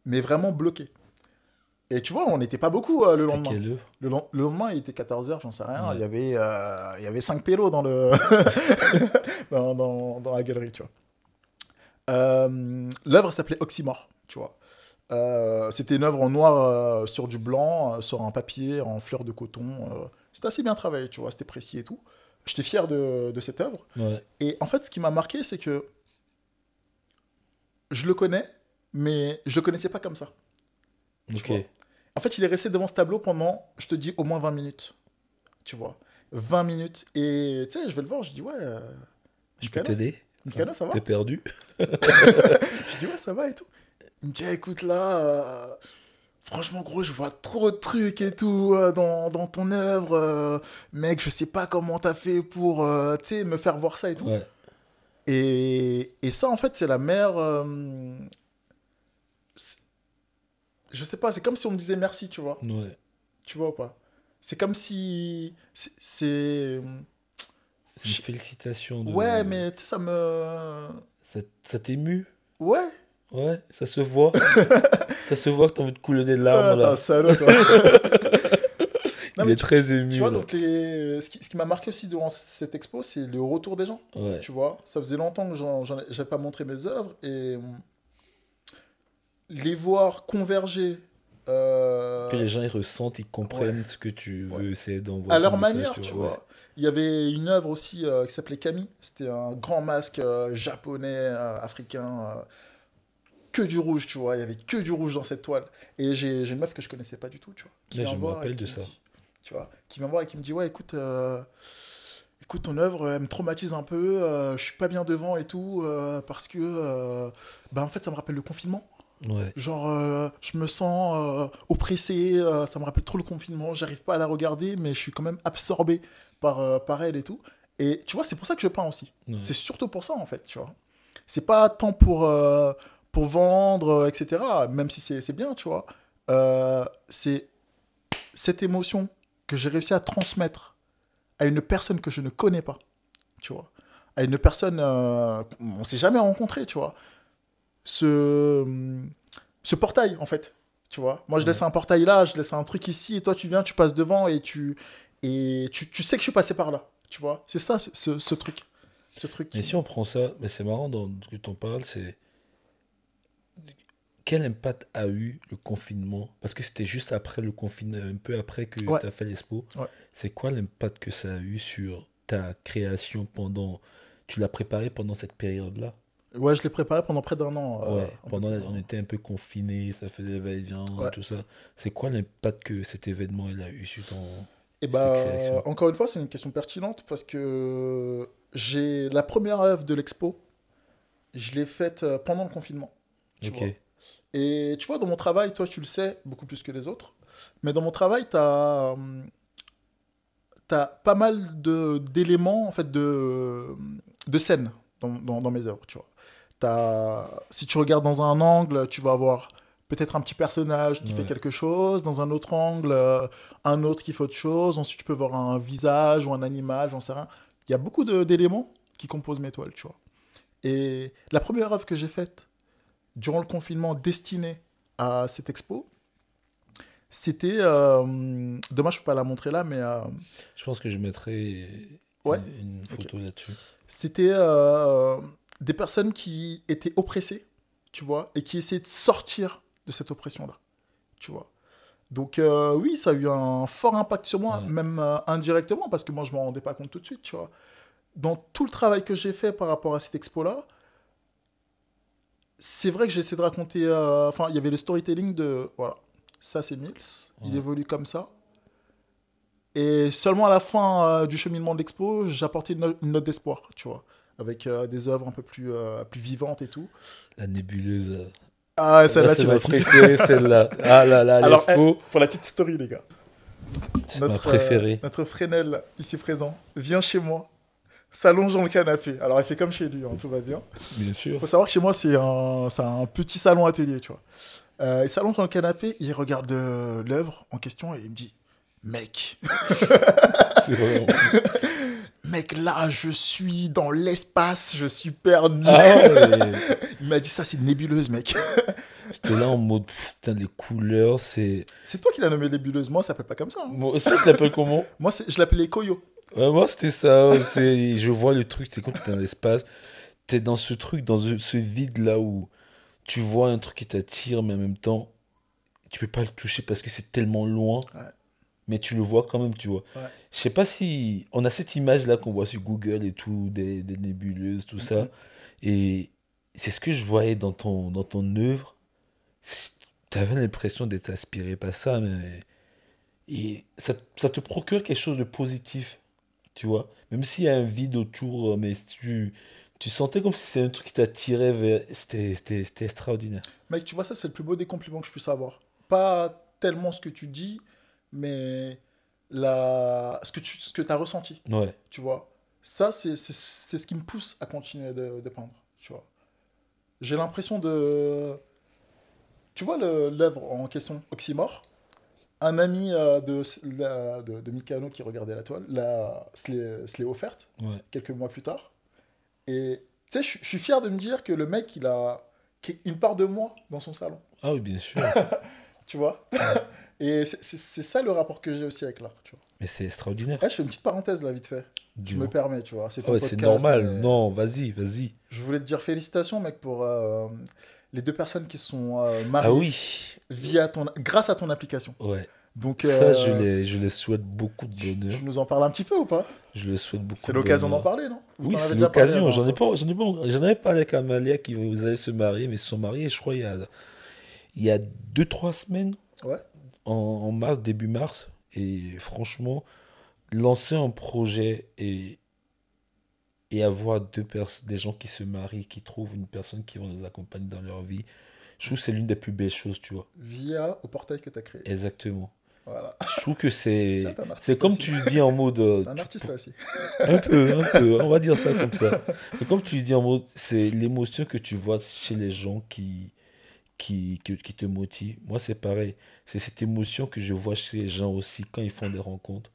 Mais vraiment bloqué. Et tu vois, on n'était pas beaucoup euh, le lendemain. quelle œuvre? Le, lend- le lendemain, il était 14h, j'en sais rien. Ouais. Il, y avait, euh, il y avait 5 pélos dans, le [laughs] dans, dans, dans la galerie, tu vois. L'œuvre s'appelait Oxymore, tu vois. Euh, C'était une œuvre en noir euh, sur du blanc, euh, sur un papier, en fleurs de coton. C'était assez bien travaillé, tu vois, c'était précis et tout. J'étais fier de, de cette œuvre. Ouais. Et en fait, ce qui m'a marqué, c'est que je le connais, mais je le connaissais pas comme ça. Vois. En fait, il est resté devant ce tableau pendant, je te dis, au moins 20 minutes. Tu vois 20 minutes. Et tu sais, je vais le voir, je dis, ouais. Je peux t'aider Mikano, ça va? T'es perdu [laughs] Je dis, ouais, ça va et tout. Il me dit, Ah, écoute, là, euh, franchement, gros, je vois trop de trucs et tout euh, dans, dans ton œuvre. euh, mec, je sais pas comment t'as fait pour, tu sais, me faire voir ça et tout. Ouais. Et, et ça, en fait, c'est la mère. c'est- je sais pas, c'est comme si on me disait merci, tu vois. Ouais. Tu vois ou pas? C'est comme si. c'est- C'est. C'est une félicitation. De... Ouais, mais tu sais, ça me. Ça, ça t'émue? Ouais. Ouais, ça se voit. [laughs] ça se voit que t'as envie de couler des Ah, larmes un là. salaud, toi. [laughs] Non, Il est tu- très ému. Tu vois, donc les... ce qui, ce qui m'a marqué aussi durant cette expo, c'est le retour des gens. Ouais. Tu vois, ça faisait longtemps que j'avais pas montré mes œuvres et euh, les voir converger euh, Que les gens ils ressentent, ils comprennent ce que tu veux Ouais. essayer d'envoyer. à leur message, manière, tu vois. Il y avait une œuvre aussi euh, qui s'appelait Camille. C'était un grand masque euh, japonais, euh, africain, que du rouge, tu vois. Il y avait que du rouge dans cette toile. Et j'ai une meuf que je connaissais pas du tout, tu vois. qui Là, je me rappelle qui de ça. dit- tu vois, qui vient voir et qui me dit ouais, écoute. euh, Écoute, ton œuvre, elle me traumatise un peu, euh, je suis pas bien devant et tout, euh, parce que, euh, bah, en fait, ça me rappelle le confinement. Ouais. Genre, je me sens oppressé, ça me rappelle trop le confinement, j'arrive pas à la regarder, mais je suis quand même absorbé par, par elle et tout. Et tu vois, c'est pour ça que je peins aussi. Ouais. C'est surtout pour ça, en fait, tu vois. C'est pas tant pour, pour vendre, euh, etc., même si c'est bien, tu vois. Euh, c'est cette émotion que j'ai réussi à transmettre à une personne que je ne connais pas, tu vois. À une personne, euh, on s'est jamais rencontré, tu vois. Ce, ce portail, en fait, tu vois. Moi, je laisse un portail là, je laisse un truc ici, et toi, tu viens, tu passes devant, et tu, et tu, tu sais que je suis passé par là, tu vois. C'est ça, ce, ce- ce truc. Ce truc. Mais si on prend ça, mais c'est marrant dans ce que tu en parles, c'est quel impact a eu le confinement? Parce que c'était juste après le confinement, un peu après que Ouais. tu as fait l'expo. Ouais. C'est quoi l'impact que ça a eu sur ta création pendant. Tu l'as préparé pendant cette période-là? Ouais, je l'ai préparé pendant près d'un an. euh, Ouais. Pendant, on était un peu confinés, ça faisait va-et-vient, Ouais. tout ça. C'est quoi l'impact que cet événement il a eu sur ton. Et bah, création? encore une fois, c'est une question pertinente parce que j'ai la première œuvre de l'expo, je l'ai faite euh, pendant le confinement. Tu Ok. vois. Et tu vois, dans mon travail, toi, tu le sais beaucoup plus que les autres, mais dans mon travail, tu as, pas mal de- d'éléments, en fait, de, de scènes dans, dans, dans mes œuvres, tu vois. T'as- si tu regardes dans un angle, tu vas avoir peut-être un petit personnage qui Ouais. fait quelque chose, dans un autre angle, euh, un autre qui fait autre chose, ensuite tu peux voir un visage ou un animal, j'en sais rien. Il y a beaucoup d'éléments qui composent mes toiles, tu vois. Et la première œuvre que j'ai faite durant le confinement destinée à cette expo, c'était... euh, dommage, je peux pas la montrer là, mais euh, Je pense que je mettrai Ouais. une, une photo là-dessus. c'était euh, des personnes qui étaient oppressées, tu vois, et qui essayaient de sortir de cette oppression-là, tu vois. Donc euh, oui, ça a eu un fort impact sur moi, Ouais. même indirectement, parce que moi, je m'en rendais pas compte tout de suite, tu vois. Dans tout le travail que j'ai fait par rapport à cette expo-là, c'est vrai que j'ai essayé de raconter... euh, Enfin, il y avait le storytelling de... Voilà, ça c'est Mills, il évolue comme ça. Et seulement à la fin euh, du cheminement de l'expo, j'apportais une, no- une note d'espoir, tu vois, avec euh, des œuvres un peu plus, plus vivantes et tout. La nébuleuse. Ah, celle-là, Là, tu c'est l'as ma kiffé. préférée, celle-là. [laughs] Ah là là, Alors, l'expo, Pour la petite story, les gars. c'est ma Notre, préférée. notre Fresnel, ici présent, vient chez moi, s'allonge dans le canapé. Alors, il fait comme chez lui, hein, tout va bien. Bien Il sûr. faut savoir que chez moi, c'est un, c'est un petit salon atelier, tu vois. Euh, il s'allonge dans le canapé, il regarde euh, l'œuvre en question et il me dit Mec, [laughs] C'est vraiment. mec, là, je suis dans l'espace, je suis perdu. Ah ouais, [laughs] Il m'a dit ça, c'est une nébuleuse, mec. [laughs] J'étais là en mode, putain, les couleurs, c'est. C'est toi qui l'as nommé nébuleuse, moi, ça s'appelle pas comme ça. hein. Moi aussi, tu l'appelles comment? Moi, c'est- je l'appelais Koyo. Ouais, Moi, c'était ça. [laughs] Je vois le truc, c'est quand tu es dans l'espace. Tu es dans ce truc, dans ce ce vide-là où tu vois un truc qui t'attire, mais en même temps, tu peux pas le toucher parce que c'est tellement loin. Ouais. Mais tu le vois quand même, tu vois. Ouais. Je sais pas si. On a cette image-là qu'on voit sur Google et tout, des, des nébuleuses, tout ça. Mhm. Et c'est ce que je voyais dans ton, dans ton œuvre. Tu avais l'impression d'être inspiré par ça, mais. Et ça, ça te procure quelque chose de positif, tu vois. Même s'il y a un vide autour, mais tu, tu sentais comme si c'était un truc qui t'attirait vers. C'était extraordinaire. Mec, tu vois, ça, c'est le plus beau des compliments que je puisse avoir. Pas tellement ce que tu dis, mais la... ce que tu ce que as ressenti, Ouais, tu vois. Ça, c'est ce qui me pousse à continuer de, de peindre, tu vois. J'ai l'impression de... Tu vois l'œuvre en question, Oxymore? Un ami euh, de, la- de, de Mikano qui regardait la toile l'a- se l'est offerte ouais. quelques mois plus tard. Et tu sais, je suis fier de me dire que le mec, il a une part de moi dans son salon, Ah oui, bien sûr. [laughs] tu vois? Et c'est- ça le rapport que j'ai aussi avec l'art, tu vois. mais c'est extraordinaire. Eh, je fais une petite parenthèse là, vite fait. Je me permets, tu vois. C'est Ah ouais, normal. mais Non, vas-y, vas-y. Je voulais te dire félicitations, mec, pour euh, les deux personnes qui sont euh, mariées Ah oui, via ton, grâce à ton application. ouais. Donc, Ça, euh, je les, je les souhaite beaucoup de bonheur. tu nous en parles un petit peu ou pas? Je les souhaite beaucoup C'est l'occasion d'en parler, non? Ou Oui, c'est l'occasion. J'en ai pas, j'en ai pas, j'en avais parlé avec Amalia qui vous allez se marier, mais ils se sont mariés, je crois, il y a, il y a deux, trois semaines, Ouais. en, en mars, début mars. Et franchement, lancer un projet et, et avoir deux des gens qui se marient, qui trouvent une personne qui va les accompagner dans leur vie, je trouve que c'est l'une des plus belles choses, tu vois. Via au portail que tu as créé. Exactement. Voilà. Je trouve que c'est, [laughs] c'est comme aussi. tu dis en mode, euh, un tu- artiste aussi. un peu, un [laughs] peu, on va dire ça comme ça. Et comme tu dis en mode, c'est l'émotion que tu vois chez les gens qui, qui, que- qui te motivent. Moi, c'est pareil. C'est cette émotion que je vois chez les gens aussi quand ils font des rencontres,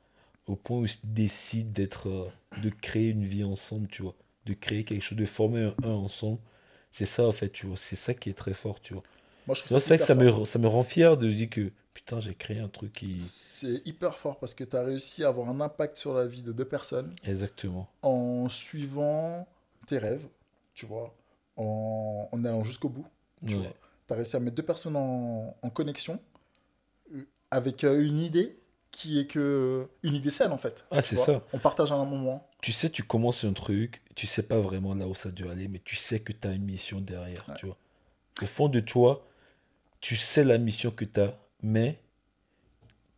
au point où ils décident d'être, euh, de créer une vie ensemble, tu vois, de créer quelque chose, de former un, un ensemble. C'est ça, en fait, tu vois. C'est ça qui est très fort, tu vois. Moi, je C'est vrai que ça fort. me, ça me rend fier de dire que, putain, j'ai créé un truc qui... C'est hyper fort parce que tu as réussi à avoir un impact sur la vie de deux personnes Exactement. en suivant tes rêves, tu vois, en, en allant jusqu'au bout. Tu Ouais. vois. Tu as réussi à mettre deux personnes en, en connexion euh, avec euh, une idée qui est que une idée saine en fait. Ah, c'est ça. On partage un moment. tu sais, tu commences un truc, tu sais pas vraiment là où ça doit aller, mais tu sais que tu as une mission derrière, Ouais. tu vois. Au fond de toi, tu sais la mission que tu as, mais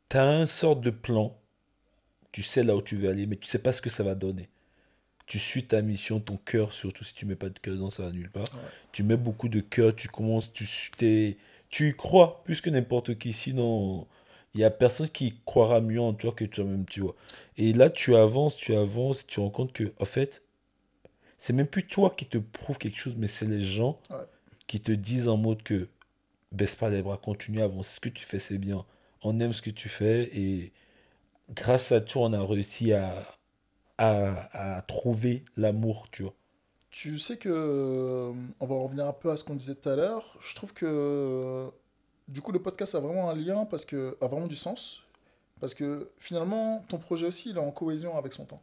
tu as un sort de plan. Tu sais là où tu veux aller, mais tu sais pas ce que ça va donner. Tu suis ta mission, ton cœur, surtout si tu mets pas de cœur dedans, ça va nulle part. Ouais. Tu mets beaucoup de cœur, tu commences, tu, tu y crois plus que n'importe qui, sinon il y a personne qui croira mieux en toi que toi-même, tu vois. Et là, tu avances, tu avances, tu rends compte que, en fait, c'est même plus toi qui te prouve quelque chose, mais c'est les gens Ouais. qui te disent en mode que baisse pas les bras, continue à avancer. Ce que tu fais, c'est bien. On aime ce que tu fais et grâce à toi, on a réussi à, à, à trouver l'amour, tu vois. Tu sais que, euh, on va revenir un peu à ce qu'on disait tout à l'heure, je trouve que du coup le podcast a vraiment un lien parce que a vraiment du sens parce que finalement ton projet aussi il est en cohésion avec son temps,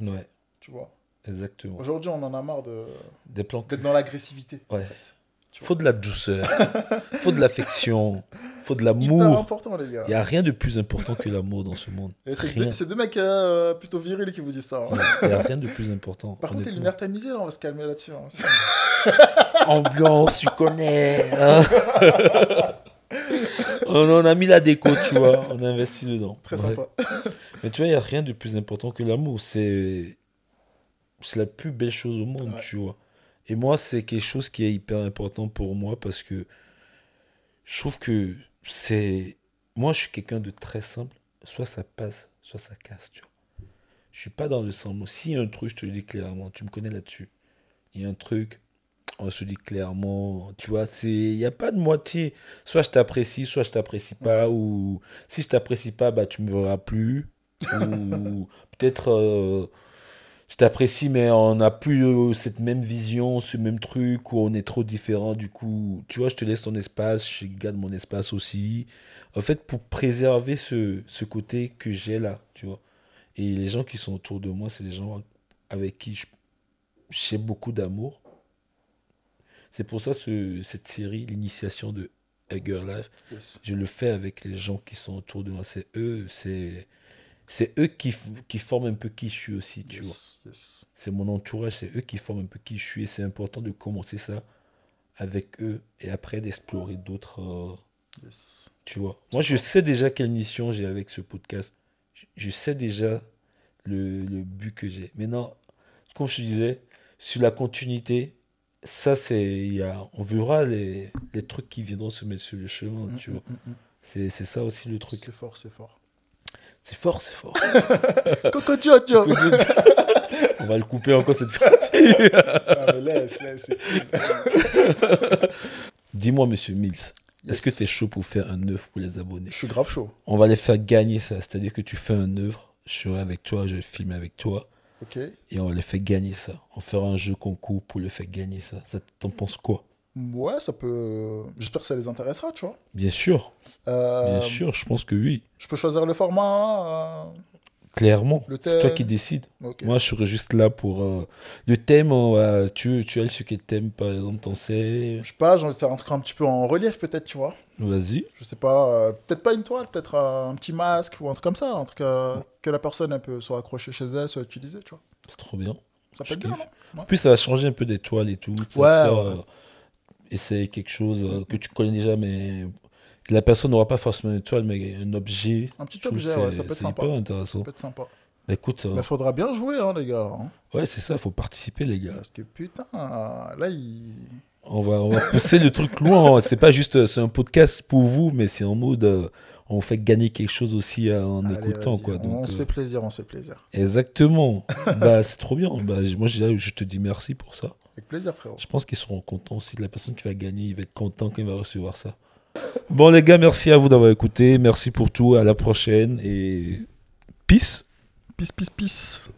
Ouais, tu vois. exactement. Aujourd'hui on en a marre de Des plans d'être dans l'agressivité. en Ouais. fait. Tu faut de la douceur, [laughs] faut de l'affection, faut de l'amour. important les gars. Il n'y a rien de plus important que l'amour dans ce monde. C'est deux, deux mecs euh, plutôt virils qui vous disent ça. hein. Ouais, Il n'y a rien de plus important. Par contre les lumières tamisées là on va se calmer là-dessus. hein. [laughs] Ambiance, tu connais. hein. [laughs] on a mis la déco, tu vois. On a investi dedans. Très Ouais. sympa. Mais tu vois, il n'y a rien de plus important que l'amour. C'est c'est la plus belle chose au monde, Ouais. tu vois. Et moi, c'est quelque chose qui est hyper important pour moi parce que je trouve que c'est. Moi, je suis quelqu'un de très simple. Soit ça passe, soit ça casse, tu vois. Je suis pas dans le y a un truc, je te le dis clairement. Tu me connais là-dessus. Il y a un truc, on se dit clairement. Tu vois, c'est. Il n'y a pas de moitié. Soit je t'apprécie, soit je t'apprécie pas. Ou si je t'apprécie pas, bah, tu me verras plus. [laughs] ou peut-être. euh, je t'apprécie, mais on n'a plus euh, cette même vision, ce même truc, où on est trop différents. Du coup, tu vois, je te laisse ton espace, je garde mon espace aussi. En fait, pour préserver ce, ce côté que j'ai là, tu vois. Et les gens qui sont autour de moi, c'est des gens avec qui je- j'ai beaucoup d'amour. C'est pour ça ce, cette série, l'initiation de Hugger Life, Yes. je le fais avec les gens qui sont autour de moi. C'est eux, c'est c'est eux qui, qui forment un peu qui je suis aussi, tu vois. Yes. C'est mon entourage, c'est eux qui forment un peu qui je suis. Et c'est important de commencer ça avec eux et après d'explorer d'autres. euh, yes. tu vois. Moi, je sais déjà quelle mission j'ai avec ce podcast. Je, je sais déjà le, le but que j'ai. Maintenant, comme je te disais, sur la continuité, ça, c'est. il Y a, on verra les, les trucs qui viendront se mettre sur le chemin, Mm, tu mm, vois. mm. C'est c'est ça aussi le truc. C'est fort, c'est fort. C'est fort, c'est fort. [laughs] Coco Jojo on va le couper encore cette partie. [laughs] Mais laisse, laisse. [laughs] Dis-moi, monsieur Mills, est-ce que tu es chaud pour faire un œuvre pour les abonnés? Je suis grave chaud. On va les faire gagner ça. C'est-à-dire que tu fais un œuvre, je serai avec toi, je vais filmer avec toi. Et on les fait gagner ça. On fera un jeu concours pour le faire gagner ça. ça T'en penses quoi? Ouais, ça peut. J'espère que ça les intéressera, tu vois. Bien sûr, Euh, bien sûr, je pense que oui. Je peux choisir le format. Clairement, c'est toi qui décides. euh. Moi, je serai juste là pour euh, le thème. va- tu, tu as sur quel thème, par exemple, t'en sais Je sais pas, j'ai envie de faire un truc un petit peu en relief, peut-être, tu vois. Vas-y. Je sais pas, euh, peut-être pas une toile, peut-être un petit masque ou un truc comme ça, un truc euh, que la personne elle peut soit accrocher chez elle, soit utiliser, tu vois. C'est trop bien. Ça peut être bien, En plus, ça va changer un peu des toiles et tout. Ça Ouais, faire, ouais. euh, essayer quelque chose euh, que tu connais déjà, mais la personne n'aura pas forcément une toile, mais un objet. Un petit objet, ouais, ça peut être sympa. hyper intéressant. Ça peut être sympa. Bah, écoute, euh, Mais faudra bien jouer, hein, les gars. hein. ouais, c'est ça, il faut participer, les gars. Parce que putain, là, il. On va, on va pousser le truc loin. hein. C'est pas juste, euh, c'est un podcast pour vous, mais c'est en mode, euh, on fait gagner quelque chose aussi euh, en Allez, écoutant, quoi. on, Donc, on se fait plaisir, on se fait plaisir. exactement. [laughs] bah, c'est trop bien. Bah, moi, je, je te dis merci pour ça. Avec plaisir, frérot. Je pense qu'ils seront contents aussi. La personne qui va gagner, il va être content quand il va recevoir ça. Bon, les gars, merci à vous d'avoir écouté. Merci pour tout. À la prochaine et peace. Peace, peace, peace.